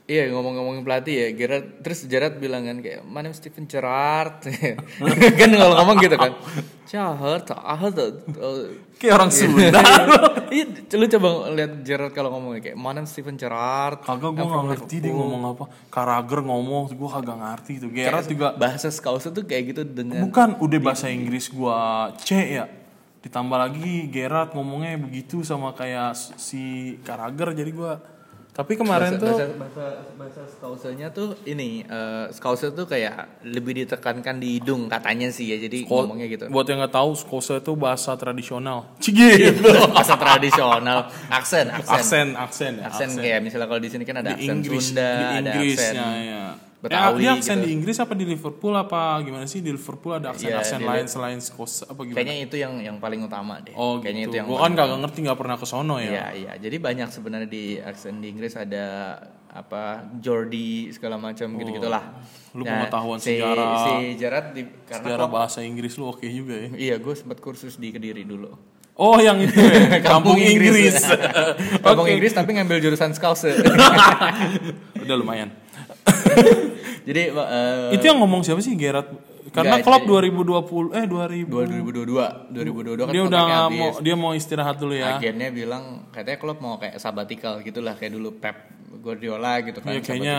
Iya ngomong-ngomongin pelatih ya, Gerard terus Gerard bilang kan kayak mana Steven Gerrard kan kalau ngomong gitu kan. Gerrard, ah Kayak orang Sunda. Iya, lu coba lihat Gerrard kalau ngomong kayak mana Steven Gerrard. Kagak gue gak ngerti dia ngomong apa. Karager ngomong, gue kagak ngerti itu. Gerard juga bahasa Skausnya tuh kayak gitu dengan bukan udah bahasa Inggris gua C ya. Ditambah lagi Gerard ngomongnya begitu sama kayak si Karager jadi gua tapi kemarin tuh bahasa bahasa bahasa tuh ini eh Skausnya tuh kayak lebih ditekankan di hidung katanya sih ya. Jadi Ko- ngomongnya gitu. Buat yang nggak tahu, Skotsia itu bahasa tradisional. Cigi. bahasa tradisional, aksen, aksen. aksen, aksen, ya, aksen kayak misalnya kalau di sini kan ada di aksen Inggris, Sunda, di ada Inggris aksen ya, ya. Betawi ya, dia aksen gitu. di Inggris apa di Liverpool apa gimana sih di Liverpool ada aksen aksen di lain selain Skotsia apa gimana? Kayaknya itu yang yang paling utama deh. oh Kayaknya gitu. itu yang Gua kan kagak ngerti nggak pernah ke sono ya. Iya, iya. Jadi banyak sebenarnya di aksen di Inggris ada apa Jordi segala macam gitu-gitulah. Oh, lu pengetahuan si, sejarah. Si Gerard di karena Sejarah bahasa Inggris lu oke juga ya. Iya, gue sempat kursus di Kediri dulu. Oh yang itu ya, kampung Inggris. Kampung. Inggris tapi ngambil jurusan Skause. Udah lumayan. Jadi eh, itu yang ngomong siapa sih Gerard? Karena Klopp jadi- 2020 eh 2000 2022, 2022 kan dia udah habis. mau dia mau istirahat dulu ya. Agennya bilang katanya Klopp mau kayak sabbatical gitulah kayak dulu Pep Guardiola gitu kan. Ya kayaknya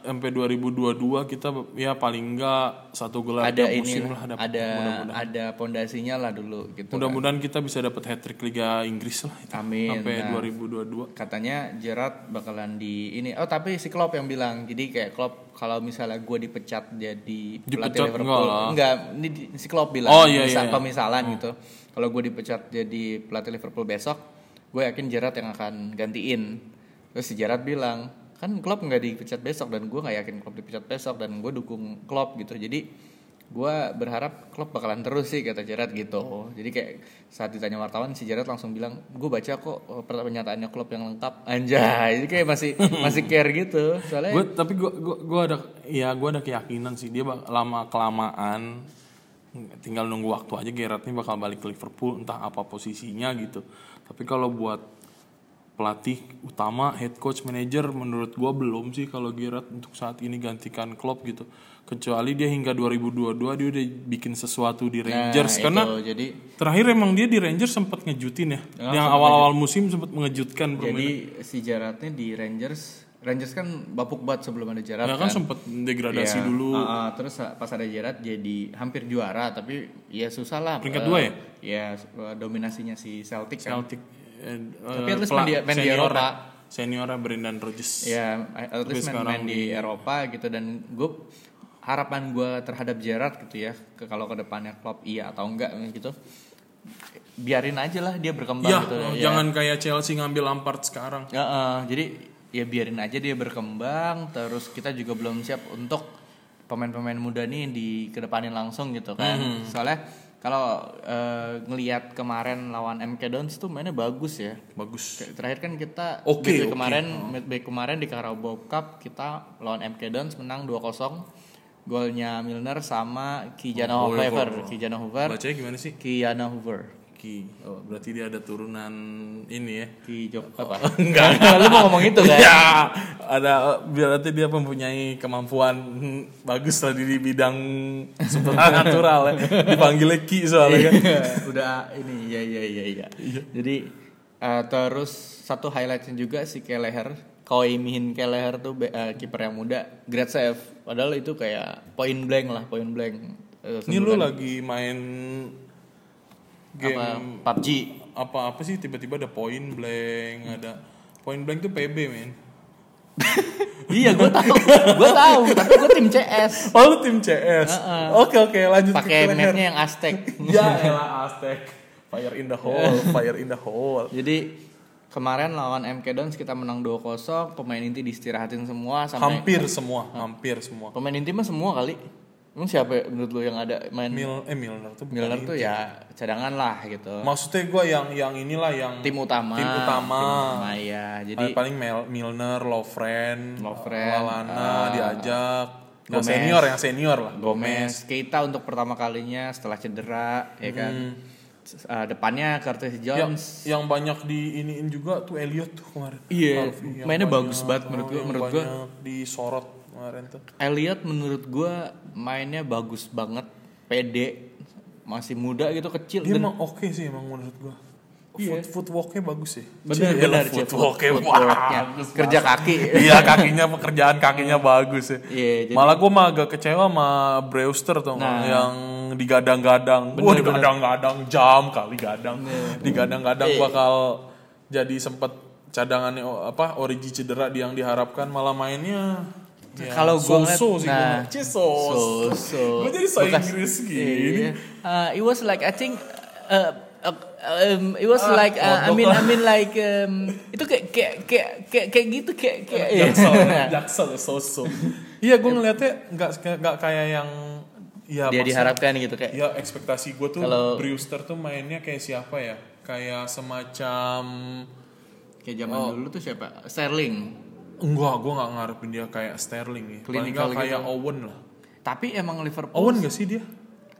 sampai 2022 kita ya paling enggak satu gelar ada ini musim lah dapat. ada Mudah-mudahan. ada pondasinya lah dulu gitu. kan. Mudah-mudahan kita bisa dapat hat trick Liga Inggris lah itu. Amin. Sampai Nah. 2022. Katanya Gerrard bakalan di ini. Oh tapi si Klopp yang bilang. Jadi kayak Klopp kalau misalnya gue dipecat jadi pelatih Dipecat Liverpool, enggak enggak, ini di- si Klopp bilang. Oh, iya, misal- iya, iya. Pemisalan gitu. Kalau gue dipecat jadi pelatih Liverpool besok, gue yakin Gerrard yang akan gantiin. Terus si Gerrard bilang, kan Klopp nggak dipecat besok dan gue nggak yakin Klopp dipecat besok dan gue dukung Klopp gitu. Jadi gue berharap Klopp bakalan terus sih kata Gerrard gitu. Jadi kayak saat ditanya wartawan si Gerrard langsung bilang, gue baca kok eh, pernyataannya Klopp yang lengkap. Anjay, jadi kayak masih masih care gitu. Soalnya Gue tapi gue gua, gua ada ya gue ada keyakinan sih dia bak- lama kelamaan tinggal nunggu waktu aja Gerrard ini bakal balik ke Liverpool entah apa posisinya gitu. Tapi kalau buat pelatih utama, head coach, manager menurut gua belum sih kalau Gerrard untuk saat ini gantikan Klopp gitu. Kecuali dia hingga 2022 dia udah bikin sesuatu di nah, Rangers itu, karena jadi terakhir emang dia di Rangers sempat ngejutin ya. yang awal-awal musim sempat mengejutkan permainan. jadi si Gerrardnya di Rangers Rangers kan bapuk banget sebelum ada Gerrard Ya kan sempat degradasi Iya. dulu. Ah, ah, terus pas ada Gerrard jadi hampir juara tapi ya susah lah. Peringkat Eh, dua ya? Ya eh, dominasinya si Celtic kan. Celtic eh, Tapi eh, at least pela- main di- main di Eropa. Seniornya Brendan Rodgers. Ya, at least main, main di Eropa gitu dan gue harapan gue terhadap Gerrard gitu ya ke kalau ke depannya Klopp iya atau enggak gitu. Biarin aja lah dia berkembang Ya, gitu. jangan kayak Chelsea ngambil Lampard sekarang. Ya, eh, jadi ya biarin aja dia berkembang. Terus kita juga belum siap untuk pemain-pemain muda nih di kedepanin langsung gitu kan. Hmm. Soalnya kalau eh, ngelihat kemarin lawan MK Dons tuh mainnya bagus ya. Bagus. Terakhir kan kita midweek oke. kemarin midweek kemarin di Carabao Cup kita lawan MK Dons menang 2-0. Golnya Milner sama Kijana Oh, Hoover. Kijana Hoover. Bacanya gimana sih? Kijana Hoover. Ki. Oh, berarti dia ada turunan ini ya. Ki Jok apa? Enggak. Lu mau ngomong itu kan? Ya, ada berarti dia mempunyai kemampuan bagus lah di bidang supernatural ya. Dipanggilnya Ki soalnya kan. Iya, udah ini ya ya ya ya. Jadi eh, terus satu highlightnya juga si Keleher, Koi Mihin Keleher tuh be- eh, kiper yang muda, great save. Padahal itu kayak point blank lah, point blank. Eh, Ini lu lagi main apa game PUBG. apa apa sih tiba-tiba ada point blank, ada point blank tuh PB men. iya, gue tahu, gue tahu. Tapi gue tim CS, Oh lu tim CS. Oke oke lanjut pakai mapnya yang Aztec. Ya elah Aztec. Fire in the hole, fire in the hole. Jadi kemarin lawan MK Dons kita menang 2-0, pemain inti diistirahatin semua sampai Hampir semua, hampir semua. pemain inti mah semua kali. Emang siapa ya menurut lu yang ada main Mil eh Milner tuh Milner tuh ya cadangan lah gitu. Maksudnya gue yang yang inilah yang Tim utama. Tim utama. Tim utama, ya. Jadi Paling- paling Mel- Milner, Lovren, Lovren, Lalana eh, diajak. Yang Gomez. senior, yang senior lah. Gomez, Keita untuk pertama kalinya setelah cedera, ya kan. Uh, depannya Curtis Yang, Jones. yang banyak di iniin juga tuh Elliot tuh kemarin. Iya, yang mainnya banyak- bagus banget menurut gua- yang menurut gua. banyak disorot kemarin tuh. Elliot menurut gua mainnya bagus banget, pede, masih muda gitu kecil Dia dan emang oke sih emang menurut gua. Iya. Foot, footworknya bagus sih. benar benar Cep. footworknya Footworknya. bagus kerja kaki. Iya kakinya pekerjaan kakinya bagus ya. Iya, jadi- Malah gue mah agak kecewa sama Brewster tuh Nah. yang digadang-gadang. Wah bener. digadang-gadang jam kali gadang. Digadang-gadang Iya. bakal jadi sempet cadangannya oh, apa Origi cedera di yang diharapkan malah mainnya ya, Kalau gua ngeliat- so-so sih nah. So, so. Gua jadi so Inggris gini. Iya. Uh, it was like I think uh, um, it was Ah, like uh, I mean. I mean like um, itu kayak kayak kayak kayak, kayak gitu kayak kayak Jaksel, jaksel ya, so-so. Iya, gue ngeliatnya nggak nggak kayak yang ya dia maksud- diharapkan gitu kayak Ya ekspektasi gue tuh Kalau- Brewster tuh mainnya kayak siapa ya? Kayak semacam kayak zaman Oh. dulu tuh siapa Sterling enggak, gue nggak ngarepin dia kayak Sterling ya. Paling Clinical nggak kayak gitu. Owen lah. tapi emang Liverpool Owen gak sih dia?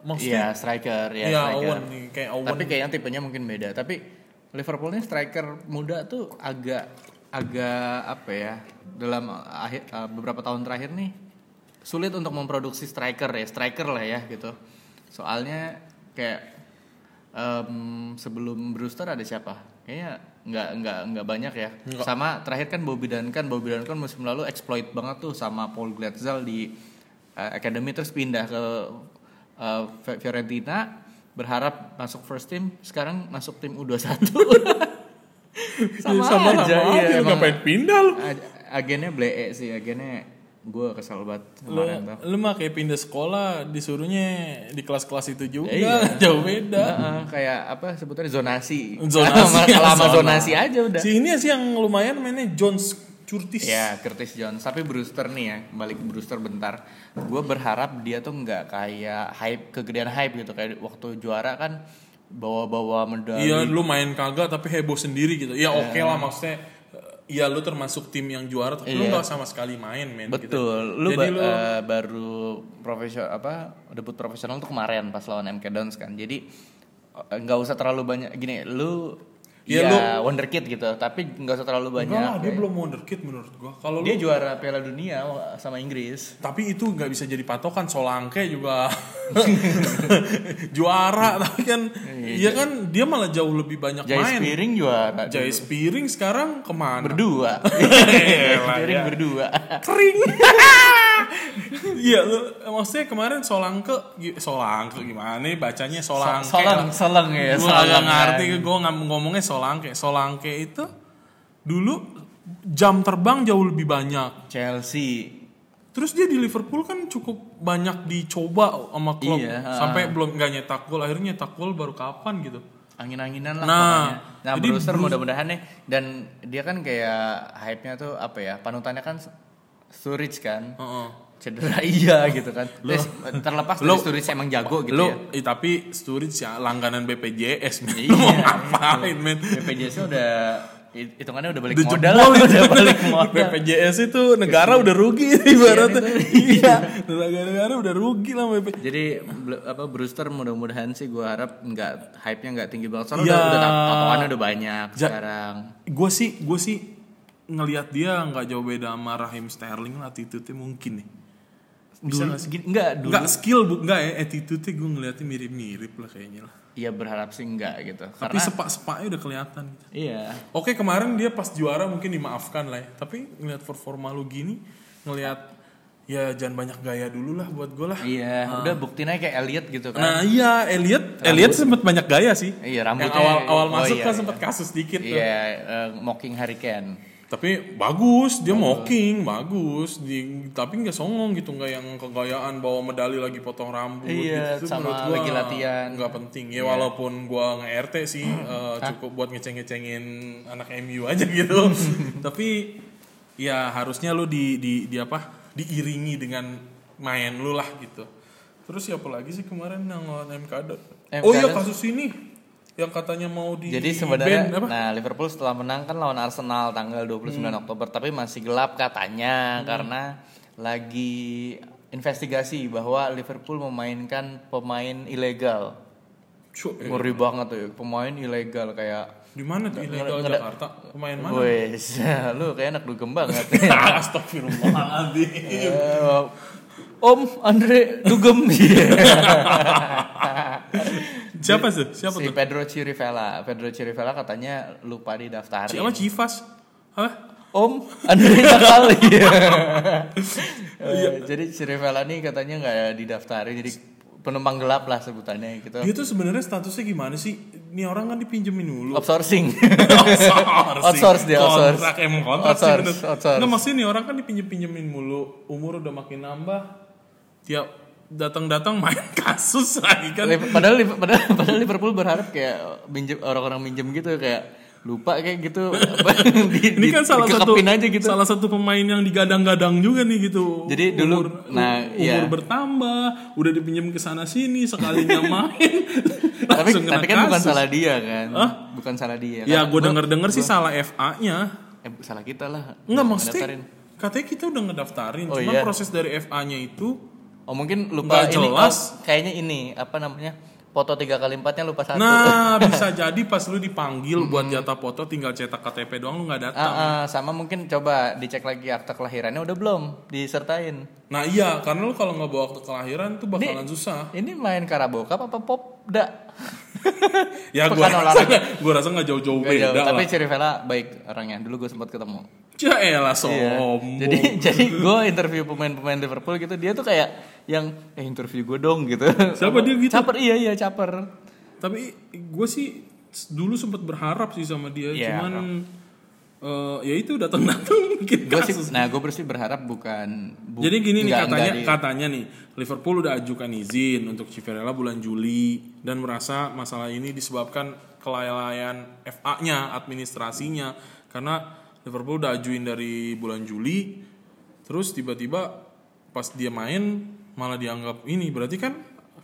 Maksudnya? striker ya Iya, striker. Owen nih kayak Owen. tapi kayaknya tipenya mungkin beda. Tapi Liverpool ini striker muda tuh agak agak apa ya dalam akhir uh, beberapa tahun terakhir nih sulit untuk memproduksi striker ya striker lah ya gitu. Soalnya kayak em, sebelum Brewster ada siapa? Kayaknya nggak nggak nggak banyak ya. Sama terakhir kan Bobby Duncan. Bobby Duncan musim lalu exploit banget tuh sama Paul Glatzel di uh, academy terus pindah ke uh, Fi- Fiorentina berharap masuk first team sekarang masuk tim U21 sama, sama aja sama iya, aja, emang. ngapain pindah lu? Ag- agennya blee sih agennya gue kesel banget Lu, kemarin lu mah kayak pindah sekolah disuruhnya di kelas-kelas itu juga Iya. jauh beda. Heeh, kayak apa sebetulnya zonasi Zonasi, Lama- ya, lama zona. zonasi aja udah Si ini sih yang lumayan mainnya Jones Curtis. Ya, Curtis Jones. Tapi Brewster nih ya, balik ke Brewster bentar. Gue berharap dia tuh nggak kayak hype, kegedean hype gitu. Kayak waktu juara kan bawa-bawa medali. Iya, lu main kagak tapi heboh sendiri gitu. Ya oke lah maksudnya. Iya lu termasuk tim yang juara tapi lu Iya. nggak sama sekali main men. gitu. Betul. Lu, Jadi ba- lu eh, baru profesional apa debut profesional tuh kemarin pas lawan MK Dons kan. Jadi eh, nggak usah terlalu banyak gini. Lu Iya, ya, wonderkid gitu, tapi nggak usah terlalu banyak. enggak lah, dia Kayak- belum wonderkid menurut gua. Kalau lu dia juara Piala Dunia sama Inggris. tapi itu nggak bisa jadi patokan Solanke juga juara tapi kan iya kan dia malah jauh lebih banyak Jai main. Spiring juara. Jai Spiring sekarang ke mana? berdua. Elah, Spiring ya. berdua. kering. Iya, lu maksudnya kemarin Solanke gi- Solanke gimana nih bacanya Solanke. Solang, solang ya. Gue agak solang ngerti, gue ngomongnya Solanke. Solanke itu dulu jam terbang jauh lebih banyak. Chelsea. Terus dia di Liverpool kan cukup banyak dicoba sama klub Iya, ha. sampai belum nggak nyetak gol. Akhirnya nyetak gol baru kapan gitu? Angin-anginan lah Nah, pokoknya. Nah, jadi Brewster mudah-mudahan nih dan dia kan kayak hype-nya tuh apa ya? Panutannya kan Sturridge kan. Heeh. Cedera iya gitu kan. Terus terlepas dari Sturridge emang jago gitu Lu, ya. eh, tapi Sturridge ya langganan BPJS, men. Iya, Lu mau ngapain, men? BPJS udah hitungannya udah balik Udah modal lah, udah balik modal. BPJS itu negara udah rugi ibaratnya. itu. Iya, negara-negara udah rugi lah BPJS. Jadi apa Brewster mudah-mudahan sih gue harap nggak hype-nya nggak tinggi banget. Soalnya Ya. udah udah tatoannya udah banyak Ja- sekarang. Gue sih, gue sih ngelihat dia nggak jauh beda sama Raheem Sterling lah attitude-nya mungkin nih. Bisa Dulu, sih? gini- enggak dulu. Nggak skill bu, nggak ya attitude-nya gue ngeliatnya mirip-mirip lah kayaknya lah. Iya berharap sih enggak gitu. Tapi Karena sepak-sepaknya udah kelihatan. Gitu. iya. Oke kemarin dia pas juara mungkin dimaafkan lah ya. Tapi ngeliat performa lu gini, ngeliat ya jangan banyak gaya dulu lah buat gue lah. Iya, udah buktiin aja kayak Elliot gitu kan. Nah iya Elliot, Elliot sempat banyak gaya sih. Iya, Yang rambutnya- awal awal oh, masuk iya, kan iya. sempat kasus dikit tuh. Iya, eh, mocking Harry Kane. Tapi bagus, dia mocking, bagus. Di, tapi nggak songong gitu, nggak yang kegayaan bawa medali lagi potong rambut. Iya, gitu. Itu sama gua lagi latihan. Nggak penting. Ya walaupun gua nge-RT sih eh, cukup buat ngeceng-ngecengin anak MU aja gitu. tapi ya harusnya lu di di di apa? diiringi dengan main lu lah gitu. Terus siapa lagi sih kemarin yang lawan MKD? Oh iya kasus ini yang katanya mau di Jadi sebenarnya ban, apa? nah Liverpool setelah menang kan lawan Arsenal tanggal 29 Hmm. Oktober tapi masih gelap katanya karena lagi investigasi bahwa Liverpool memainkan pemain ilegal. Cuk, eh, Ngeri banget tuh, pemain ilegal kayak di mana tuh ilegal ngeda- Jakarta? Pemain mana? Wes, lu kayak anak dugem banget. Astagfirullahaladzim. Eh, Om Andre dugem. Siapa sih? Siapa si tuh? Pedro Chirivella. Pedro Chirivella katanya lupa didaftarin. Siapa Civas? Hah? Om Andre kali. Iya. jadi Chirivella nih katanya nggak didaftarin jadi penumpang gelap lah sebutannya gitu. Dia tuh sebenarnya statusnya gimana sih? Ini orang kan dipinjemin dulu. Outsourcing. Outsourcing. Outsource dia, outsource. Kontrak emang kontrak sih bener. outsource. Nggak maksudnya nih orang kan dipinjem-pinjemin mulu. Umur udah makin nambah. Tiap datang-datang main kasus lagi kan. Padahal, padahal padahal Liverpool berharap kayak minjem orang-orang minjem gitu kayak lupa kayak gitu. Di- Ini kan di- salah satu aja gitu. salah satu pemain yang digadang-gadang juga nih gitu. Jadi dulu- umur, nah, umur iya. bertambah, udah dipinjam ke sana sini sekalinya main. tapi tapi kan bukan kasus. salah dia kan. Hah? Bukan salah dia. Ya gue denger-denger sih salah FA-nya. eh, salah kita lah. Enggak Nggak maksudnya katanya kita udah ngedaftarin, Oh, cuman iya. proses dari FA-nya itu Oh mungkin lupa Nggak ini jelas. oh, kayaknya ini apa namanya foto tiga kali empatnya lupa satu. Nah, bisa jadi pas lu dipanggil buat jatah foto tinggal cetak KTP doang lu nggak datang. ah, sama mungkin coba dicek lagi akta kelahirannya udah belum disertain. Nah, iya, karena lu kalau nggak bawa akte kelahiran tuh bakalan susah. Ini main Karabo Cup apa Popda? Ya gua rasa gua rasa nggak jauh-jauh Nggak jauh, beda tapi lah. Chirivella baik orangnya. Dulu gue sempat ketemu. Ya elah Iya. sombong. Jadi jadi gue interview pemain-pemain Liverpool gitu dia tuh kayak yang eh interview gue dong gitu. Siapa dia gitu? Caper iya iya caper. Tapi gue sih dulu sempat berharap sih sama dia, Iya, cuman eh, ya itu datang-datang bikin Gue sih, kasus. nah gue bersih berharap bukan. bu- Jadi gini nih katanya di- katanya nih Liverpool udah ajukan izin untuk Civerella bulan Juli dan merasa masalah ini disebabkan kelalaian FA-nya, administrasinya karena Liverpool udah ajuin dari bulan Juli terus tiba-tiba pas dia main malah dianggap ini berarti kan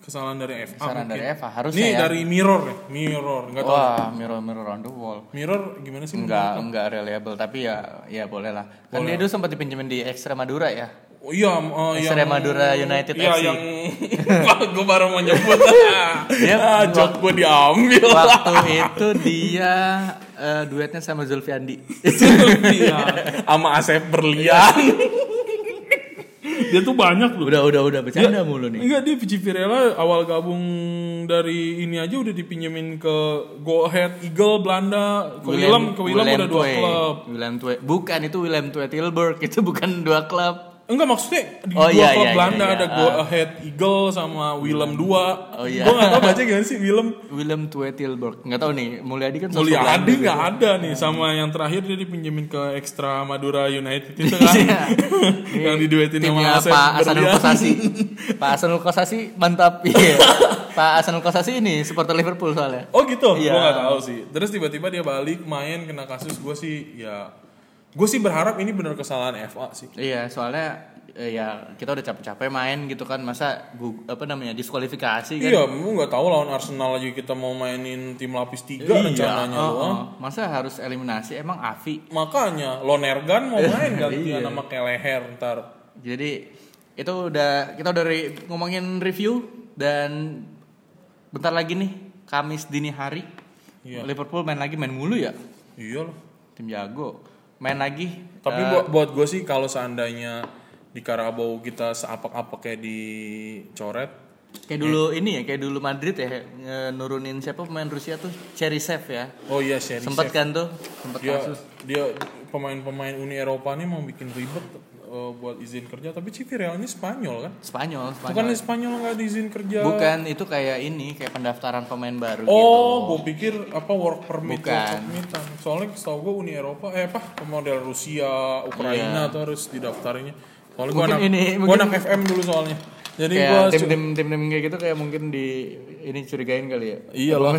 kesalahan dari FA. Kesalahan mungkin. dari FA, harusnya Nih ya. dari Mirror ya, Mirror nggak tahu. Wah, mirror mirror on the wall. Mirror gimana sih? Enggak, enggak reliable, tapi ya ya boleh lah. Kan dia dulu sempat dipinjemin di Extremadura ya. Oh, iya, uh, yang Extremadura United Iya, FC. yang gue baru mau nyebut. Dia ah, joke gue diambil. Waktu itu dia eh, duetnya sama Zulfiandi. Iya, sama Asep Berlian. Dia tuh banyak loh. udah udah udah bercanda mulu nih. Enggak dia Virela awal gabung dari ini aja udah dipinjemin ke Go Ahead Eagle Belanda ke Willem ke Willem udah dua klub. William Twee. Bukan itu William Twee Tilburg, itu bukan dua klub. Enggak maksudnya di Oh, dua iya, klub iya, Belanda iya, ada iya. Go Ahead Eagle sama Willem 2. Oh, iya. Gue gak tau baca gimana sih Willem. William Twee Tilburg. Enggak tahu nih, Mulyadi kan sosok Mulia Belanda Adi gitu. nggak ada nih sama yang terakhir dia dipinjemin ke Extra Madura United itu kan Iya. yang diduetin sama Asep Pak Hasanul. Kosasi. Pak Hasanul Kosasi mantap. Iya. Pak Hasanul Kosasi ini supporter Liverpool soalnya. Oh gitu, Iya. gue nggak tahu sih. Terus tiba-tiba dia balik main kena kasus gue sih ya gue sih berharap ini benar kesalahan FA sih. Iya, soalnya eh, ya kita udah capek-capek main gitu kan masa apa namanya diskualifikasi kan. Iya, lu nggak tahu lawan Arsenal lagi kita mau mainin tim lapis tiga rencananya oh, doang. oh. Masa harus eliminasi emang Avi. Makanya Lonergan mau main gantian Iya. sama Keleher ntar. Jadi itu udah kita udah re- ngomongin review dan bentar lagi nih Kamis dini hari Iya. Liverpool main lagi main mulu ya Iya loh. tim jago main lagi. Tapi eh, buat, buat gue sih kalau seandainya di Karabau kita seapak-apak kayak dicoret, kayak dulu ini ya kayak dulu Madrid ya eh, nurunin siapa pemain Rusia tuh? Cherisev ya. Oh iya seri sempet kan tuh? Sempet dia kasus. dia pemain-pemain Uni Eropa nih mau bikin ribet eh, buat izin kerja tapi Civirel ini Spanyol kan Spanyol, Spanyol. bukan Spanyol nggak ada izin kerja Bukan, itu kayak ini, kayak pendaftaran pemain baru gitu. oh gue pikir apa work permit Bukan. soalnya setahu gue Uni Eropa eh apa model Rusia Ukraina tuh harus didaftarinnya soalnya gue anak ini, gua anak FM dulu soalnya jadi kayak tim tim tim tim kayak gitu kayak mungkin di ini curigain kali ya. iya loh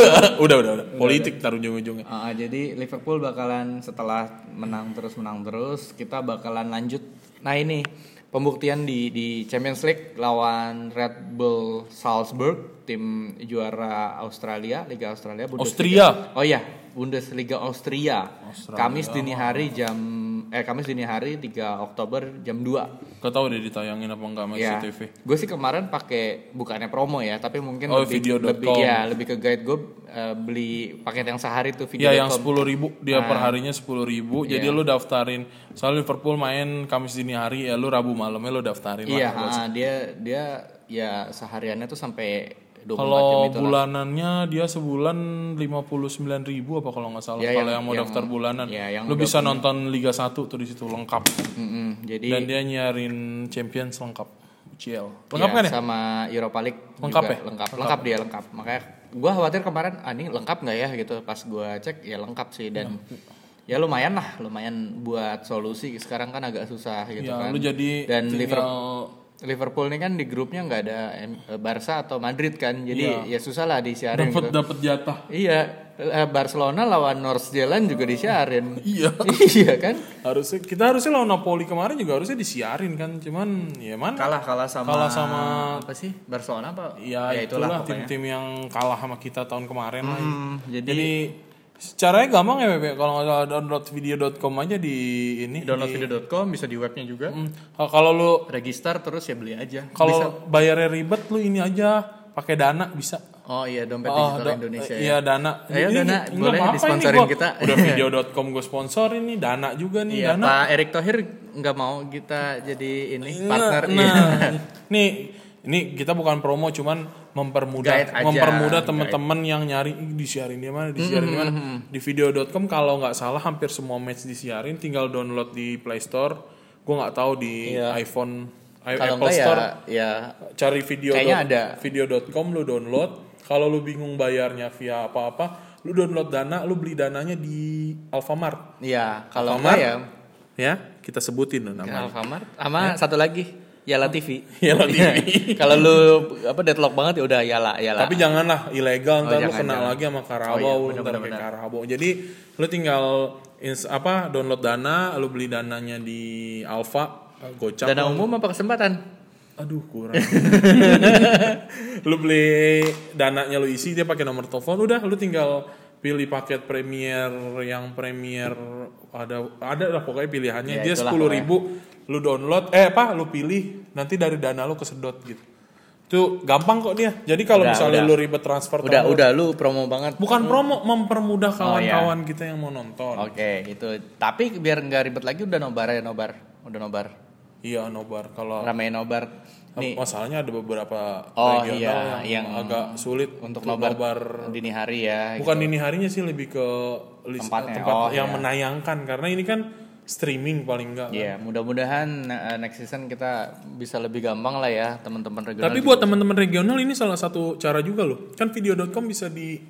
udah udah udah politik taruh ujung-ujungnya Ah, jadi Liverpool bakalan setelah menang terus menang terus kita bakalan lanjut. Nah ini pembuktian di di Champions League lawan Red Bull Salzburg tim juara Australia Liga Australia Austria. Oh iya Bundesliga Austria. Kamis dini hari jam eh Kamis dini hari 3 Oktober jam 2 Gak tau deh ditayangin apa enggak sama Ya, CCTV gue sih kemarin pakai bukannya promo ya, tapi mungkin Oh, lebih video.com. lebih ya lebih ke guide gue eh, beli paket yang sehari tuh video. Ya yang sepuluh ribu dia per Nah. harinya sepuluh ribu. Jadi Iya. lu daftarin. Soalnya Liverpool main Kamis dini hari ya lu Rabu malamnya lu daftarin Iya, lah. ah, dia dia ya sehariannya tuh sampai 24 jam Kalau bulanannya dia sebulan lima puluh sembilan ribu apa kalau nggak salah. Ya, kalau yang- yang, mau yang- daftar bulanan, ya, yang lu bisa punya. nonton Liga 1 tuh di situ lengkap. Mm-mm, jadi Dan dia nyarin Champions lengkap. UCL. Lengkap ya, kan ya? sama Europa League Lengkap juga ya? lengkap lengkap dia lengkap makanya gue khawatir kemarin ah ini lengkap nggak ya gitu pas gue cek ya lengkap sih dan ya lumayan lah lumayan buat solusi sekarang kan agak susah gitu Ya, kan lu jadi dan tinggal- Liverpool Liverpool ini kan di grupnya nggak ada eh, Barca atau Madrid kan jadi ya susah lah disiarin Dapat gitu. dapat jatah. iya eh, Barcelona lawan North Zealand juga disiarin Iya. iya kan Harusnya kita harusnya lawan Napoli kemarin juga harusnya disiarin kan. Cuman ya mana? kalah kalah sama Kalah sama- apa sih Barcelona apa Ya, itulah, tim-tim yang kalah sama kita tahun kemarin lah. Hmm, jadi, Jadi caranya gampang ya Bebe. Kalau nggak salah download video.com aja di ini. download video.com bisa di webnya juga Hmm. Kalau lu register terus ya beli aja kalau bayarnya ribet lu ini aja pakai dana bisa. oh iya dompet Oh, digital da- Indonesia Iya ya dana. Ayo, Ini Dana, nggak boleh ini disponsorin kita. Udah video.com gue sponsorin nih, dana juga nih, iya dana. Pak Erick Thohir nggak mau kita jadi ini partner Nah, iya. nah, nih ini kita bukan promo cuman mempermudah aja, mempermudah teman-teman yang nyari "Ih, disiarin di mana disiarin di mana. Di video.com kalau nggak salah hampir semua match disiarin tinggal download di Play Store. Gue nggak tahu di Iya. iPhone i- kalau Apple ya Store. ya cari video Kayaknya ada. video.com lu download. Kalau lu bingung bayarnya via apa-apa lu download dana lu beli dananya di Alfamart. Ya kalau Alfamart? ya. Ya kita sebutin ke namanya Alfamart sama satu lagi Yala TV Yala TV. kalau lu apa deadlock banget ya udah Yala Yala Tapi janganlah ilegal ntar lu jangan, kena jangan. lagi sama Karabo, Oh iya, lu bener, ntar bener, kayak bener. Karabo. Jadi lu tinggal ins apa download Dana, lu beli dananya di Alfa, gocap. dana umum apa kesempatan Aduh kurang. lu beli dananya lu isi dia pakai nomor telepon, udah lu tinggal pilih paket premier yang premier ada ada lah pokoknya pilihannya Ya, dia sepuluh ribu lu download eh apa lu pilih nanti dari dana lu kesedot gitu itu gampang kok dia jadi kalau misalnya udah. lu ribet transfer udah tahun udah lu promo banget Bukan promo, mempermudah Oh, kawan-kawan kita yang mau nonton. Oke, itu. Tapi biar nggak ribet lagi udah nobar ya nobar. Udah nobar. Iya, nobar. Kalau Ramein nobar. Nih masalahnya ada beberapa Oh, regional iya, yang, yang agak sulit untuk nobar, dini hari ya. Bukan dini harinya sih lebih ke list, Tempatnya. tempat Oh, yang iya. menayangkan karena ini kan streaming paling enggak. Iya, mudah-mudahan uh, next season kita bisa lebih gampang lah ya teman-teman regional. Tapi buat teman-teman regional ini salah satu cara juga loh. Kan video.com bisa di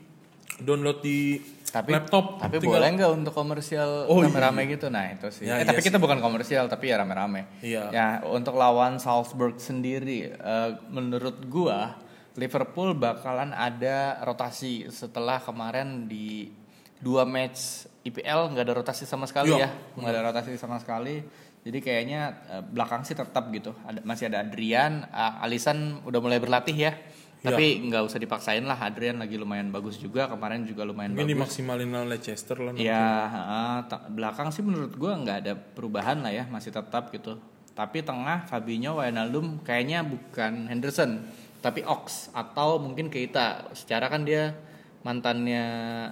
download di tapi laptop. tapi Tinggal- boleh nggak untuk komersial Oh, rame-rame gitu? Nah itu sih. Ya, eh, iya tapi kita bukan komersial tapi ya rame-rame. Iya. Ya untuk lawan Salzburg sendiri, eh, menurut gua Liverpool bakalan ada rotasi setelah kemarin di dua match IPL nggak ada rotasi sama sekali Iya. ya, nggak ada rotasi sama sekali. Jadi kayaknya eh, belakang sih tetap gitu. Ada, masih ada Adrian, Alisson udah mulai berlatih ya. Iya. Tapi nggak usah dipaksain lah. Adrian lagi lumayan bagus juga. Kemarin juga lumayan Mungkin bagus. dimaksimalin oleh Leicester lah. Ya, heeh, ta- belakang sih menurut gua nggak ada perubahan lah ya, masih tetap gitu. Tapi tengah Fabinho, Wijnaldum kayaknya bukan Henderson, tapi Ox atau mungkin Keita. Secara kan dia mantannya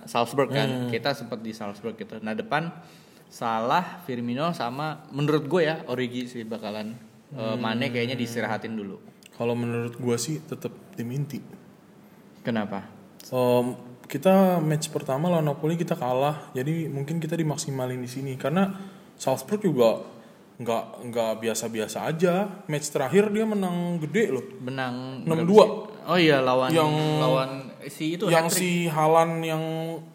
Salzburg kan, Keita sempat di Salzburg gitu. Nah depan Salah, Firmino sama menurut gue ya Origi sih bakalan eh, Mane kayaknya diistirahatin dulu. Kalau menurut gua sih tetap tim inti. Kenapa? Em, kita match pertama lawan Napoli kita kalah, jadi mungkin kita dimaksimalin di sini karena Salzburg juga nggak nggak biasa-biasa aja. Match terakhir dia menang gede loh. Menang 6-2. Oh iya lawan Yang- lawan si itu yang hat-trick. si Halan yang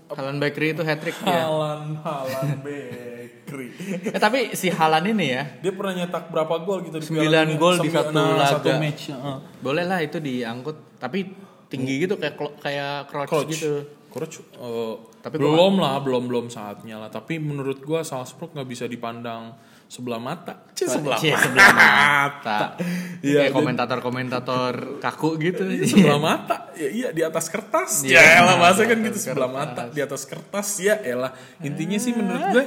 Halan Bakery itu hat trick ya. Halan Halan Bakery. Eh, tapi si Halan ini ya Dia pernah nyetak berapa gol gitu di Sembilan Piala Dunia? gol di satu nah, satu laga. match. heeh. boleh lah itu diangkut tapi tinggi gitu kayak kayak crouch, Crouch. gitu. Crouch, eh, Tapi belum lah, belum belum saatnya lah. Tapi menurut gua Salzburg nggak bisa dipandang sebelah mata. Cie, sebelah Cie, mata. sebelah mata. Iya, kayak komentator-komentator kaku gitu. sebelah mata ya iya di atas kertas Iya, ya elah bahasa kan gitu sebelah kertas. mata di atas kertas ya elah intinya sih menurut gue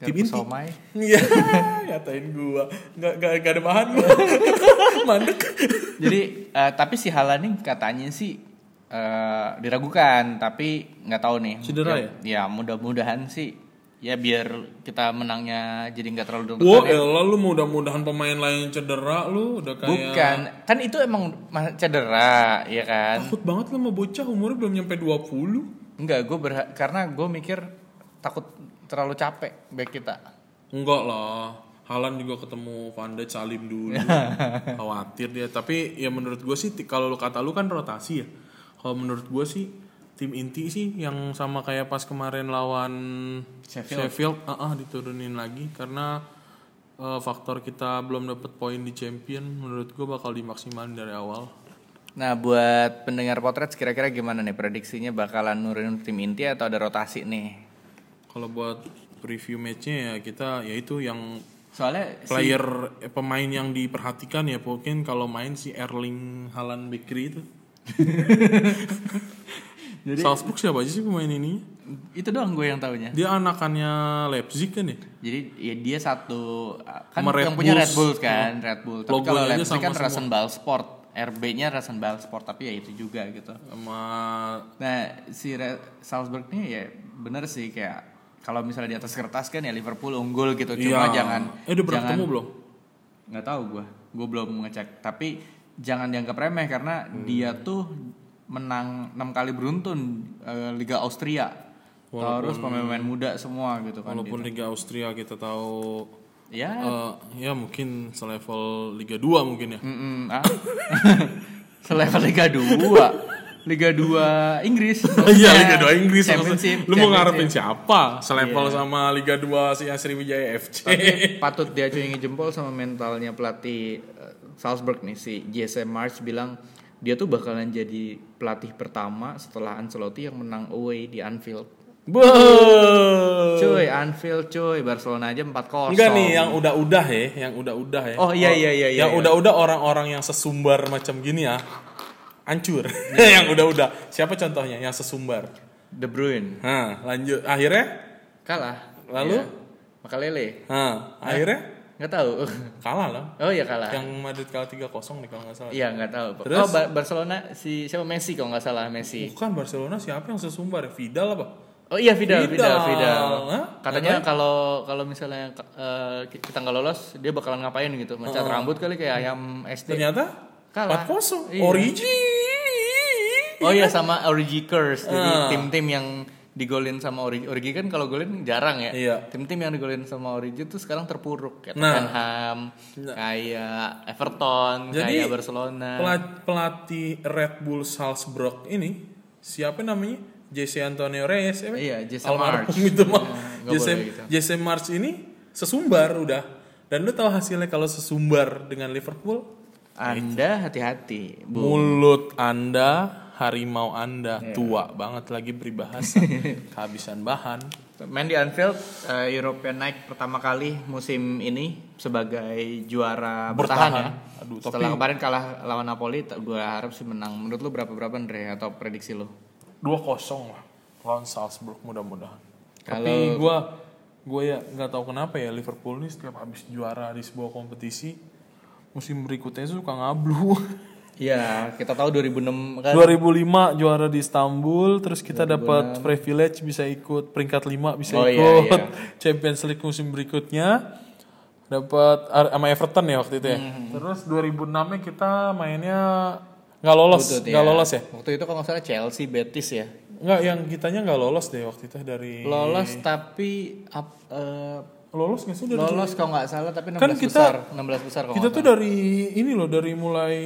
tim inti somai. iya ngatain gua nggak nggak nggak ada bahan gua mandek Jadi eh, tapi si Halan ini katanya sih eh, diragukan tapi nggak tahu nih. Cedera ya? Ya mudah-mudahan sih ya biar kita menangnya jadi nggak terlalu Wah, deg-degan ya. elah lu mudah-mudahan pemain lain cedera lu udah kayak Bukan, kan itu emang ma- cedera, ya kan? takut banget lu sama bocah umurnya belum nyampe 20 Enggak, gue berha- karena gue mikir takut terlalu capek back kita. Enggak lah. Halan juga ketemu Van Dijk Salim dulu. Khawatir dia. Tapi ya menurut gue sih kalau lu kata lu kan rotasi ya. Kalau menurut gue sih tim inti sih yang sama kayak pas kemarin lawan Sheffield. Sheffield, ah ah, diturunin lagi karena eh, faktor kita belum dapet poin di champion menurut gue bakal dimaksimalin dari awal. Nah, buat pendengar potret kira-kira gimana nih prediksinya bakalan nurunin tim inti atau ada rotasi nih? Kalau buat preview matchnya ya kita ya itu yang Soalnya si- player eh, pemain yang diperhatikan ya mungkin kalau main si Erling Haaland Bakery itu. Jadi- Salzburg siapa aja sih pemain ini? itu doang gue yang taunya. Dia anakannya Leipzig kan ya? Jadi ya dia satu kan Sama Red yang punya. Red Bull kan, Red Bull. Tapi kalau Logonya Leipzig sama kan semua. Rasenball Sport. RB-nya Rasenball Sport tapi ya itu juga gitu. Sama Nah, si Re- Salzburg nih ya bener sih kayak kalau misalnya di atas kertas kan ya Liverpool unggul gitu. Cuma Iya. jangan Eh udah pernah ketemu belum? nggak tahu gue gue belum ngecek tapi jangan dianggap remeh karena Hmm. dia tuh menang enam kali beruntun eh, Liga Austria terus pemain-pemain muda semua gitu kan Walaupun Liga Austria kita tahu ya eh, ya mungkin selevel Liga 2 mungkin ya. mm-mm, ah. selevel Liga 2 Liga 2 Inggris Iya Liga 2 Inggris Championship Lu mau ngarepin siapa? Selevel Iya. sama Liga 2 si Sriwijaya FC. Tapi patut diacungi jempol sama mentalnya pelatih eh, Salzburg nih si JSM March bilang dia tuh bakalan jadi pelatih pertama setelah Ancelotti yang menang away di Anfield. Beuh. Cuy, Anfield cuy, Barcelona aja 4-0. Enggak nih yang udah-udah ya, yang udah-udah ya. Oh, iya, iya, iya, iya, Yang iya. udah-udah orang-orang yang sesumbar macam gini ya. Hancur. Iya. yang udah-udah. Siapa contohnya yang sesumbar? De Bruyne Nah, lanjut. Akhirnya kalah. Lalu? Iya. Makalele. Nah, akhirnya Nggak tahu. kalah lah. Oh iya kalah. Yang Madrid kalah 3-0 nih kalau nggak salah. Iya nggak tahu. Terus? Oh Ba- Barcelona si siapa Messi kalau nggak salah Messi. Bukan Barcelona siapa yang sesumbar? Vidal apa? Oh iya Vidal, Vidal. Vidal, Vidal. Hah? Katanya kalau kalau misalnya eh, kita nggak lolos, dia bakalan ngapain gitu? Mencat rambut kali kayak ayam SD. Ternyata Kalah. 4-0. Iya. Origi. Oh iya sama Origi Curse. Jadi Ah. tim-tim yang digolin sama Origi, Origi kan kalau golin jarang ya. Iya. Tim-tim yang digolin sama Origi tuh sekarang terpuruk kayak Nah. Tottenham, kayak Everton, Jadi kayak Barcelona. pela- pelatih Red Bull Salzburg ini siapa namanya? Jesse Antonio Reyes ya? Iya, Jesse March. itu mah. Iya, Jesse, gitu. Jesse March ini sesumbar udah. Dan lu tahu hasilnya kalau sesumbar dengan Liverpool? Anda hati-hati. Mulut Anda, harimau Anda Iya. tua banget lagi beribahasa. Kehabisan bahan. Main di Anfield, eh, European Night pertama kali musim ini sebagai juara bertahan, Bertahan. ya. Aduh, Setelah tapi- kemarin kalah lawan Napoli, gue harap sih menang. Menurut lu berapa berapa Andre atau prediksi lu? 2-0 lah lawan Salzburg mudah-mudahan. Kalau- Tapi gua gue ya nggak tahu kenapa ya Liverpool ini setiap habis juara di sebuah kompetisi musim berikutnya suka ngablu. Iya, kita tahu 2006 kan. 2005 juara di Istanbul, terus kita dapat privilege bisa ikut peringkat 5 bisa Oh, iya, ikut iya. Champions League musim berikutnya. Dapat sama Everton ya waktu itu ya. Hmm. Terus 2006 nya kita mainnya nggak lolos, nggak lolos ya? Waktu itu kalau nggak salah Chelsea, Betis ya. Nggak, yang kitanya nggak lolos deh waktu itu dari Lolos tapi ap- eh, lolos nggak sih dari Lolos kalau nggak salah tapi 16 Kan kita- besar, 16 besar kalau kita tuh dari ini loh dari mulai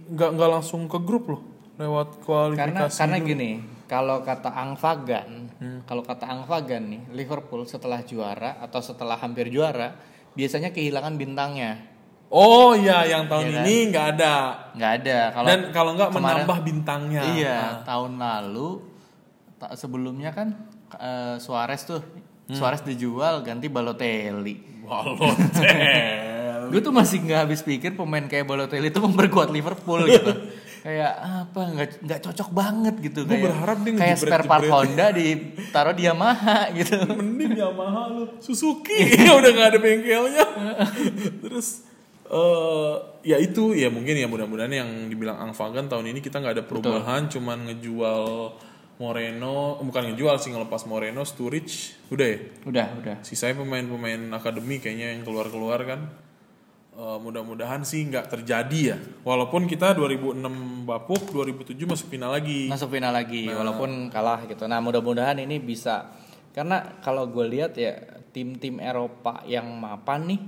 nggak nggak langsung ke grup loh lewat karena kualifikasi karena dulu. gini kalau kata Ang Fagan Hmm. kalau kata Ang Fagan nih Liverpool setelah juara atau setelah hampir juara biasanya kehilangan bintangnya. Oh iya yang tahun kan? ini nggak ada. Nggak ada. Kalau dan kalau nggak menambah bintangnya. Iya Nah, tahun lalu ta- sebelumnya kan eh, Suarez tuh Hmm. Suarez dijual ganti Balotelli. Balotelli. gue tuh masih nggak habis pikir pemain kayak Balotelli itu memperkuat Liverpool gitu. Kayak apa nggak nggak cocok banget gitu. Gua kayak berharap dia kayak spare part ngejebret-jebret. Honda ditaruh di Yamaha gitu. Mending Yamaha lu. Suzuki. Udah nggak ada bengkelnya. Terus eh ya itu. Ya mungkin ya mudah-mudahan yang dibilang Angfagan tahun ini kita nggak ada perubahan cuman ngejual Moreno bukan ngejual sih ngelepas Moreno Sturridge udah ya? Udah udah. Sisanya pemain-pemain akademi kayaknya yang keluar-keluar kan. Eh, mudah-mudahan sih nggak terjadi ya. Walaupun kita 2006 bapuk 2007 masuk final lagi. Masuk final lagi walaupun kalah gitu. Nah mudah-mudahan ini bisa. Karena kalau gue lihat ya tim-tim Eropa yang mapan nih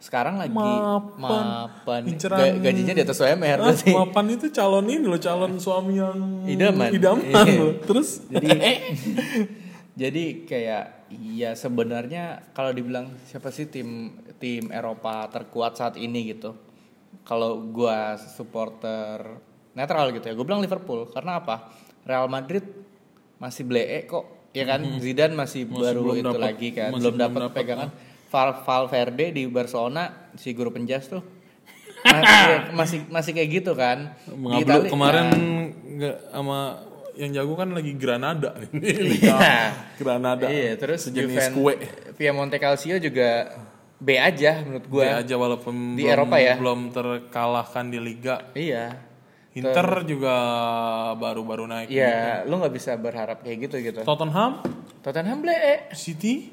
sekarang lagi Mapan. mapan. Inceran- Ga- gajinya di atas UMR Ah, berarti Mapan itu calon ini loh, calon suami yang Idaman. idaman Iya. loh. Terus jadi jadi kayak ya sebenarnya kalau dibilang siapa sih tim tim Eropa terkuat saat ini gitu kalau gua supporter netral gitu ya gue bilang Liverpool karena apa Real Madrid masih blee kok ya kan Zidane masih, baru belum itu dapet- lagi kan masih belum dapat dapet, pegangan Val Valverde di Barcelona si guru penjas tuh Ma- masih masih kayak gitu kan Di Mengablu kemarin nah, nggak sama yang jago kan lagi Granada Iya. Granada. Iya, terus sejenis Juven kue. Piemonte Calcio juga B aja menurut gua. Dia aja walaupun Di belum, Eropa ya? belum terkalahkan di liga. Iya. Inter juga baru-baru naik. Iya, lu nggak bisa berharap kayak gitu gitu. Tottenham, Tottenham blee, City,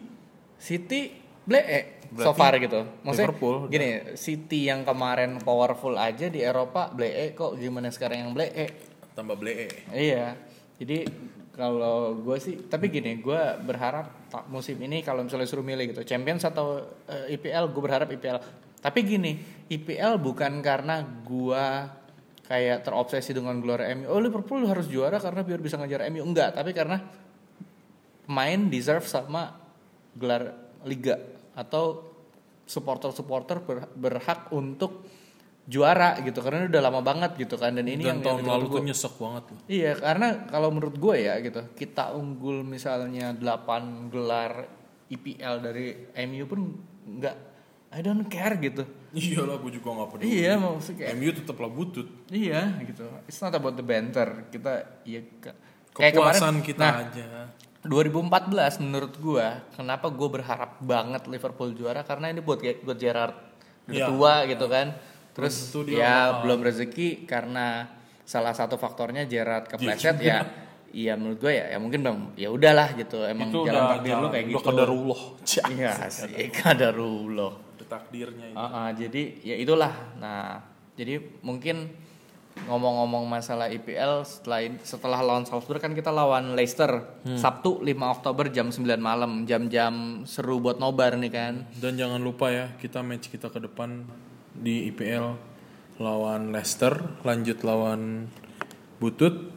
City blee so Berarti far gitu. Maksudnya Liverpool, gini, City yang kemarin powerful aja di Eropa blee kok gimana sekarang yang blee? tambah Blee. Iya. Jadi kalau gue sih, tapi gini, gue berharap musim ini kalau misalnya suruh milih gitu, Champions atau eh, IPL, gue berharap IPL. Tapi gini, IPL bukan karena gue kayak terobsesi dengan gelar MU. Oh Liverpool harus juara karena biar bisa ngejar MU. Enggak, tapi karena pemain deserve sama gelar liga atau supporter-supporter ber- berhak untuk juara gitu karena udah lama banget gitu kan dan ini Dan yang tahun yang lalu tuh nyesek banget loh. Iya, karena kalau menurut gue ya gitu, kita unggul misalnya 8 gelar IPL dari MU pun nggak I don't care gitu. Iya lah, gue juga gak peduli. Iya, maksudnya MU tetaplah butut. iya gitu. It's not about the banter. Kita ka- kayak Kepuasan kemarin- kita nah, aja. 2014 menurut gua kenapa gue berharap banget Liverpool juara? Karena ini buat buat Gerrard. Udah Iya. tua gitu kan. Terus tentu dia ya bakal- belum rezeki karena salah satu faktornya Gerrard kepleset ya iya menurut gue ya ya mungkin bang ya udahlah gitu. Emang Itu jalan udah takdir lu kayak udah gitu. kadarullah. Cak. iya sih. kadarullah. Udah takdirnya itu. Ah, ah, jadi ya itulah. Nah jadi mungkin ngomong-ngomong masalah IPL setelah setelah lawan Salzburg kan kita lawan Leicester Hmm. Sabtu 5 Oktober jam 9 malam. Jam-jam seru buat nobar nih kan. Dan jangan lupa ya, kita match kita ke depan di IPL lawan Leicester, lanjut lawan Butut,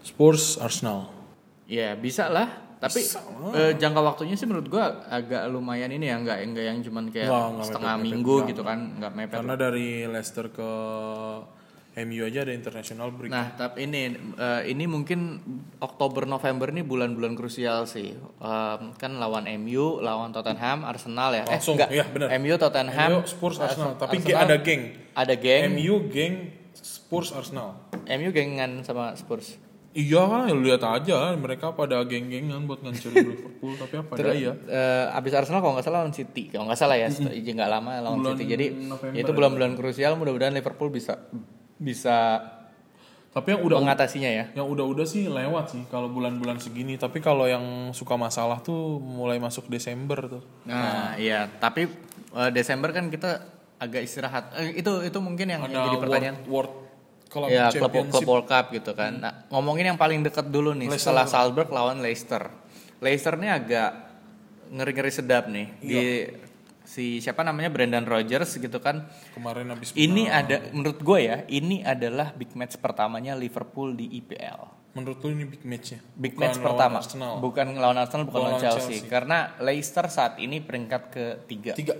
Spurs, Arsenal. ya bisa lah. Tapi eh, jangka waktunya sih menurut gua agak lumayan ini ya. Nggak nggak yang cuman kayak nggak setengah mepet-mepet, minggu nggak. gitu kan nggak mepet. Karena dari Leicester ke MU aja ada international break. Nah, tapi ini eh, ini mungkin Oktober November ini bulan-bulan krusial sih. Em, kan lawan MU, lawan Tottenham, Arsenal ya. Langsung, enggak. iya, benar. MU, Tottenham, MU, Spurs, Arsenal. Tapi Arsenal, ada geng. Ada geng. MU geng Spurs Arsenal. MU gengan sama Spurs. Iya kan, ya lihat aja mereka pada geng-gengan buat ngancurin Liverpool tapi apa daya. Eh, abis Arsenal kalau nggak salah lawan City, kalau nggak salah ya, setelah izin nggak lama lawan Bulan City. Jadi November ya itu bulan-bulan krusial. Mudah-mudahan Liverpool bisa bisa Tapi yang udah mengatasinya ya. yang udah-udah sih lewat sih kalau bulan-bulan segini. Tapi kalau yang suka masalah tuh mulai masuk Desember tuh. Nah, iya. Tapi eh, Desember kan kita agak istirahat. Eh, itu itu mungkin yang, yang Ada jadi pertanyaan. World, World Club ya klub klub World Cup gitu kan. Nah, ngomongin yang paling dekat dulu nih Leicester. setelah Salzburg lawan Leicester. Leicester ini agak ngeri-ngeri sedap nih di si siapa namanya Brendan Rodgers gitu kan. Kemarin habis Ini menang. ada menurut gue ya, ini adalah big match pertamanya Liverpool di IPL. menurut lu ini big match-nya. Big Bukan match lawan pertama, Arsenal. bukan lawan Arsenal, bukan lawan Chelsea. Chelsea. Karena Leicester saat ini peringkat ketiga. Tiga.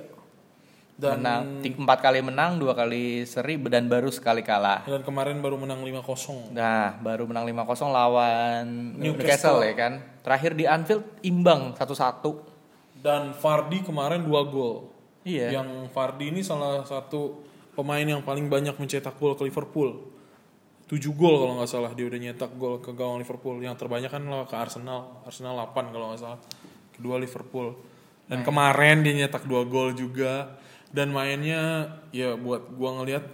Dan menang empat kali menang, dua kali seri dan baru sekali kalah. dan kemarin baru menang 5-0. Nah, baru menang 5-0 lawan Newcastle. Newcastle ya kan. Terakhir di Anfield imbang 1-1. Dan Fardi kemarin 2 gol. Iya. Yang Fardi ini salah satu pemain yang paling banyak mencetak gol ke Liverpool. 7 gol kalau nggak salah dia udah nyetak gol ke gawang Liverpool. Yang terbanyak kan ke Arsenal. Arsenal 8 kalau nggak salah. Kedua Liverpool. Dan kemarin dia nyetak 2 gol juga. Dan mainnya ya buat gua ngelihat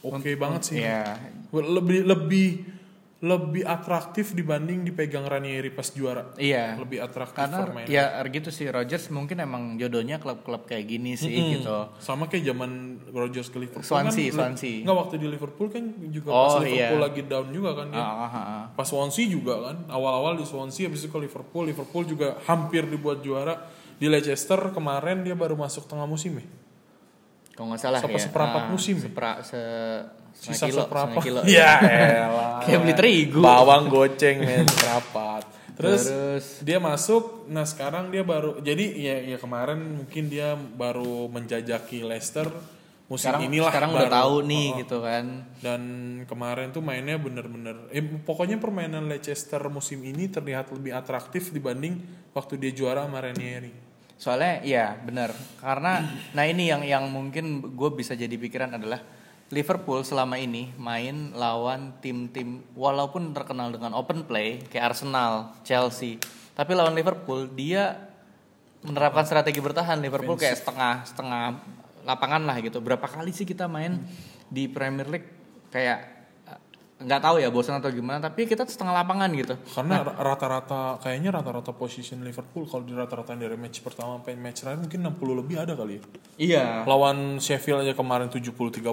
oke banget sih. Iya. Lebih lebih lebih atraktif dibanding dipegang Ranieri pas juara. Iya. Lebih atraktif Karena permainan. ya gitu sih Rodgers mungkin emang jodohnya klub-klub kayak gini sih gitu. Sama kayak zaman Rodgers ke Liverpool Swansea, kan, Swansea. Enggak waktu di Liverpool kan juga Oh, pas Liverpool iya. lagi down juga kan dia. Ah, ah, ah. Pas Swansea juga kan. Awal-awal di Swansea habis itu ke Liverpool. Liverpool juga hampir dibuat juara. Di Leicester kemarin dia baru masuk tengah musim ya. Kalau nggak salah Sampai ya. seperempat Ah, musim ya? Sepera, se Sisa kilo, seberapa? setengah kilo. Ya elah. Kayak beli terigu. Bawang goceng men rapat. Terus, Terus dia masuk, nah sekarang dia baru jadi ya ya kemarin mungkin dia baru menjajaki Leicester musim sekarang inilah sekarang udah baru. tahu nih Oh, oh. gitu kan. Dan kemarin tuh mainnya bener-bener, eh, pokoknya permainan Leicester musim ini terlihat lebih atraktif dibanding waktu dia juara sama Ranieri. Soalnya ya benar karena nah ini yang yang mungkin gue bisa jadi pikiran adalah Liverpool selama ini main lawan tim-tim walaupun terkenal dengan open play kayak Arsenal, Chelsea, tapi lawan Liverpool dia menerapkan strategi bertahan. Liverpool kayak setengah setengah lapangan lah gitu. Berapa kali sih kita main di Premier League? Kayak nggak tahu ya bosan atau gimana tapi kita setengah lapangan gitu. Karena rata-rata kayaknya rata-rata position Liverpool kalau di rata-rata dari match pertama sampai match terakhir mungkin 60 lebih ada kali ya. Iya. Lawan Sheffield aja kemarin 70-30.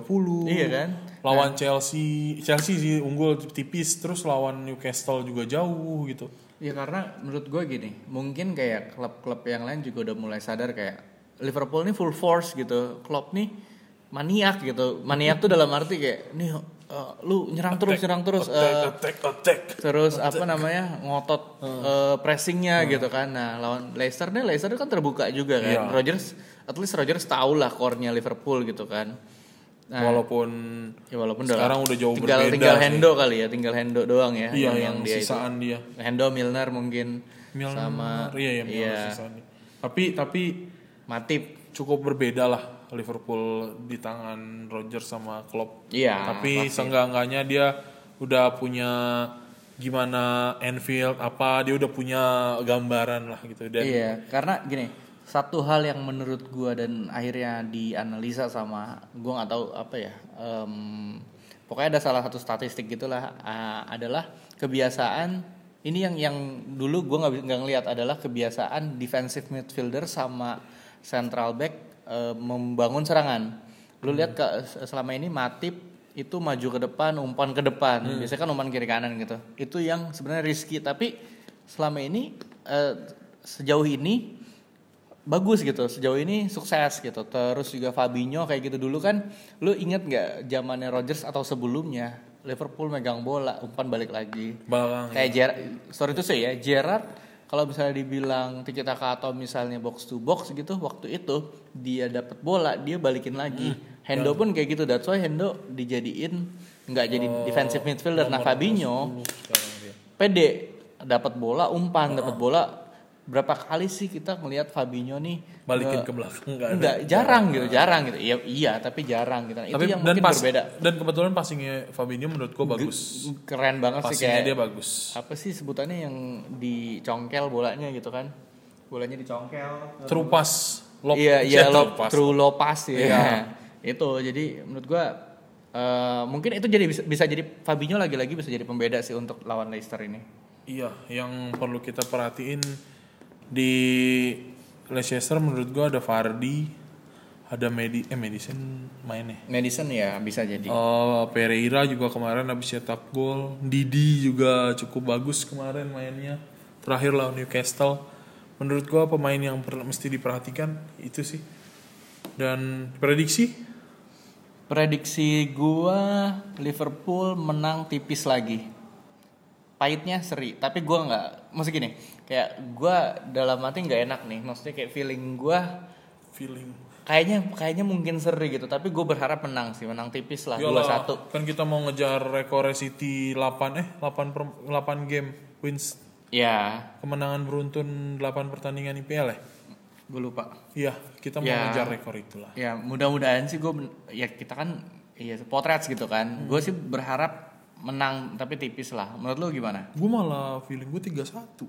Iya kan? Lawan Chelsea, Chelsea sih unggul tipis terus lawan Newcastle juga jauh gitu. Ya karena menurut gue gini, mungkin kayak klub-klub yang lain juga udah mulai sadar kayak Liverpool ini full force gitu, Klopp nih maniak gitu, maniak tuh dalam arti kayak nih eh, lu nyerang terus nyerang terus attack, eh, attack, attack. terus apa namanya ngotot eh, pressingnya gitu kan. Nah lawan Leicester nih Leicester kan terbuka juga kan. Iya. Rodgers, at least Rodgers tahu lah core-nya Liverpool gitu kan. Nah, Walaupun ya walaupun sekarang udah jauh tinggal, berbeda Tinggal sih. Hendo kali ya, tinggal Hendo doang ya. iya yang, yang, yang dia itu. sisaan dia. Hendo Milner mungkin Milner, sama iya iya Milner iya, sisaan. Tapi tapi Matip. cukup berbeda lah Liverpool di tangan Rodgers sama Klopp. Iya. Tapi seenggak-enggaknya dia udah punya gimana Anfield apa dia udah punya gambaran lah gitu dan Iya, karena gini, satu hal yang menurut gua dan akhirnya dianalisa sama gua nggak tahu apa ya. em, pokoknya ada salah satu statistik gitulah ah, adalah kebiasaan ini yang yang dulu gua nggak nggak ngelihat adalah kebiasaan defensive midfielder sama central back eh, membangun serangan. Lu lihat ke selama ini Matip itu maju ke depan, umpan ke depan. Biasanya kan umpan kiri kanan gitu. Itu yang sebenarnya risky. Tapi selama ini eh, sejauh ini bagus gitu. Sejauh ini sukses gitu. Terus juga Fabinho kayak gitu. Dulu kan lu inget nggak zamannya Rodgers atau sebelumnya Liverpool megang bola umpan balik lagi. Balang, kayak Gerrard sorry itu sih ya Gerrard kalau misalnya dibilang tiki taka atau misalnya box to box gitu waktu itu dia dapat bola dia balikin lagi. Hendo pun kayak gitu that's why Hendo dijadiin nggak jadi defensive midfielder. Nah Fabinho pede dapat bola umpan dapat bola berapa kali sih kita ngelihat Fabinho nih balikin nggak- ke belakang enggak ada. enggak jarang gitu jarang gitu iya iya tapi jarang gitu Nah, itu Tapi yang dan mungkin pas berbeda dan kebetulan passingnya Fabinho menurut gua bagus. keren banget sih Passingnya kayak dia bagus. apa sih sebutannya yang dicongkel bolanya gitu kan bolanya dicongkel True pass. Lob- iya iya true lo pass. true low pass ya Iya. itu jadi menurut gua eh, mungkin itu jadi bisa, bisa jadi Fabinho lagi-lagi bisa jadi pembeda sih untuk lawan Leicester ini Iya, yang perlu kita perhatiin di Leicester menurut gua ada Vardy, ada Medi eh Madison mainnya. Madison ya bisa jadi Oh, Pereira juga kemarin habis cetak gol. Didi juga cukup bagus kemarin mainnya. Terakhir lawan Newcastle. menurut gua pemain yang per- mesti diperhatikan itu sih. Dan prediksi Prediksi gua Liverpool menang tipis lagi. Pahitnya seri, tapi gua nggak, maksud gini, kayak gua dalam hati nggak enak nih, maksudnya kayak feeling gua feeling kayaknya kayaknya mungkin seri gitu, tapi gue berharap menang sih, menang tipis lah dua satu. Kan kita mau ngejar rekor City 8 eh 8 per, 8 game wins Ya, kemenangan beruntun 8 pertandingan IPL ya. gue lupa. Iya, kita mau Ya. ngejar rekor itulah. Ya mudah-mudahan sih gue, ya kita kan, iya potret gitu kan. Gue sih berharap menang tapi tipis lah. Menurut lu gimana? Gue malah feeling gue 3-1.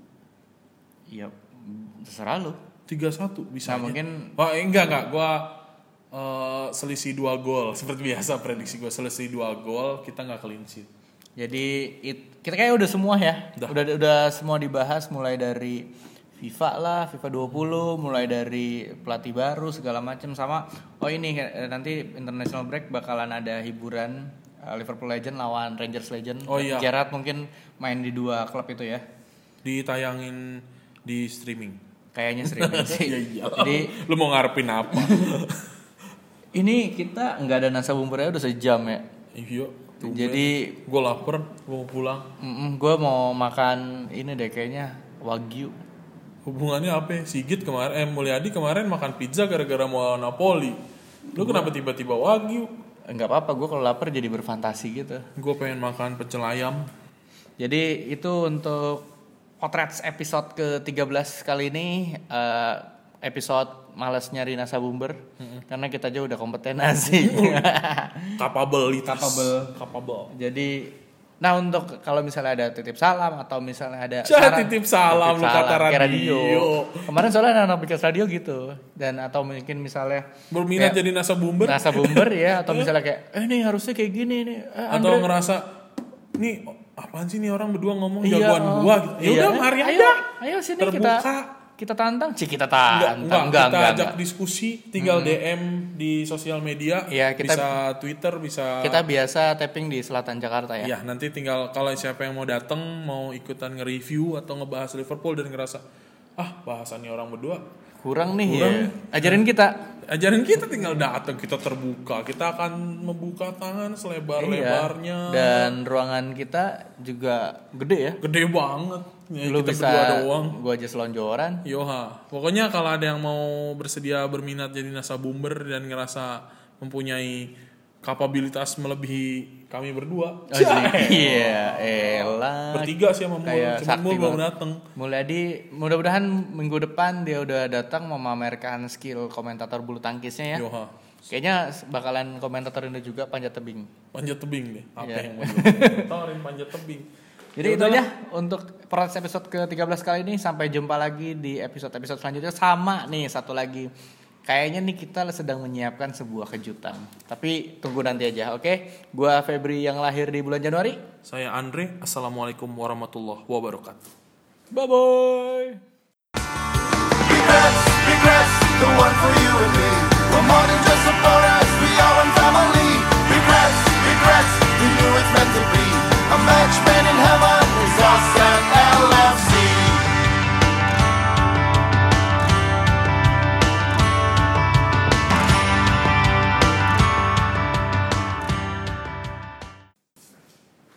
Ya terserah lu. 3-1 bisa. Nah, mungkin- eh, enggak enggak, gua eh, selisih 2 gol. Seperti biasa prediksi gue selisih 2 gol, kita nggak clean sheet. Jadi it- kita kayak udah semua ya. Udah. Udah. udah semua dibahas mulai dari FIFA lah, FIFA 20, mulai dari pelatih baru segala macam sama oh ini nanti international break bakalan ada hiburan Liverpool Legend lawan Rangers Legend. Oh, iya. Gerrard mungkin main di dua klub itu ya. Ditayangin di streaming. Kayaknya streaming sih. Iya, Jadi Lu mau ngarepin apa? ini kita nggak ada nasa bumburnya udah sejam ya. Iya. Jadi gue lapar, gue mau pulang. gue mau makan ini deh kayaknya wagyu. Hubungannya apa? ya? Sigit kemarin, eh Mulyadi kemarin makan pizza gara-gara mau Napoli. Lu kenapa tiba-tiba wagyu? Enggak apa-apa, gue kalau lapar jadi berfantasi gitu. Gue pengen makan pecel ayam. Jadi itu untuk Potret episode ke-13 kali ini eh, episode males nyari nasa bumber karena kita aja udah kompeten asik. Kapabilitas. Capable. Capable. Jadi nah untuk kalau misalnya ada titip salam atau misalnya ada Cah, titip salam, lu kata kayak radio. Kemarin soalnya ada anak bikin radio gitu dan atau mungkin misalnya Berminat kayak jadi nasa bumber nasa bumber ya atau misalnya kayak eh nih harusnya kayak gini nih. Eh, atau Andre- ngerasa nih apaan sih nih orang berdua ngomong Iya, jagoan oh. gua gitu. Ya Iya, udah kan? mari ayo, aja. Ayo sini Terbuka. kita kita tantang. Cik kita Enggak, tantang. enggak, kita ajak enggak. diskusi, tinggal DM di sosial media, Iya, kita- bisa Twitter, bisa Kita biasa tapping di selatan Jakarta ya. Ya, nanti tinggal kalau siapa yang mau datang, mau ikutan nge-review atau ngebahas Liverpool dan ngerasa ah bahasannya orang berdua, Kurang nih Kurang. ya. Ajarin kita. ajarin kita tinggal datang, kita terbuka, kita akan membuka tangan selebar-lebarnya. Iya. Dan ruangan kita juga gede ya. Gede banget. Ya, Lu kita bisa berdua doang. gua aja selonjoran. Yoha, pokoknya kalau ada yang mau bersedia berminat jadi nasa bumber dan ngerasa mempunyai kapabilitas melebihi kami berdua, Oh, iya, elah. bertiga sih sama Mul, Kayak cuma Mul belum datang. Mulyadi, mudah-mudahan minggu depan dia udah datang memamerkan skill komentator bulu tangkisnya ya. Yoha, Kayaknya bakalan komentator ini juga panjat tebing. panjat tebing deh. Apa Iya. yang mau dikomentarin panjat tebing? Jadi Ya itu aja untuk proses episode ke-13 kali ini sampai jumpa lagi di episode-episode selanjutnya sama nih satu lagi kayaknya nih kita sedang menyiapkan sebuah kejutan. Tapi tunggu nanti aja, oke? Okay? Gua Febri yang lahir di bulan Januari. Saya Andre. Assalamualaikum warahmatullahi wabarakatuh. Bye bye. Regrets, regrets, the one for you and me. Just we are family. Knew it's meant to be. A match made in heaven is us and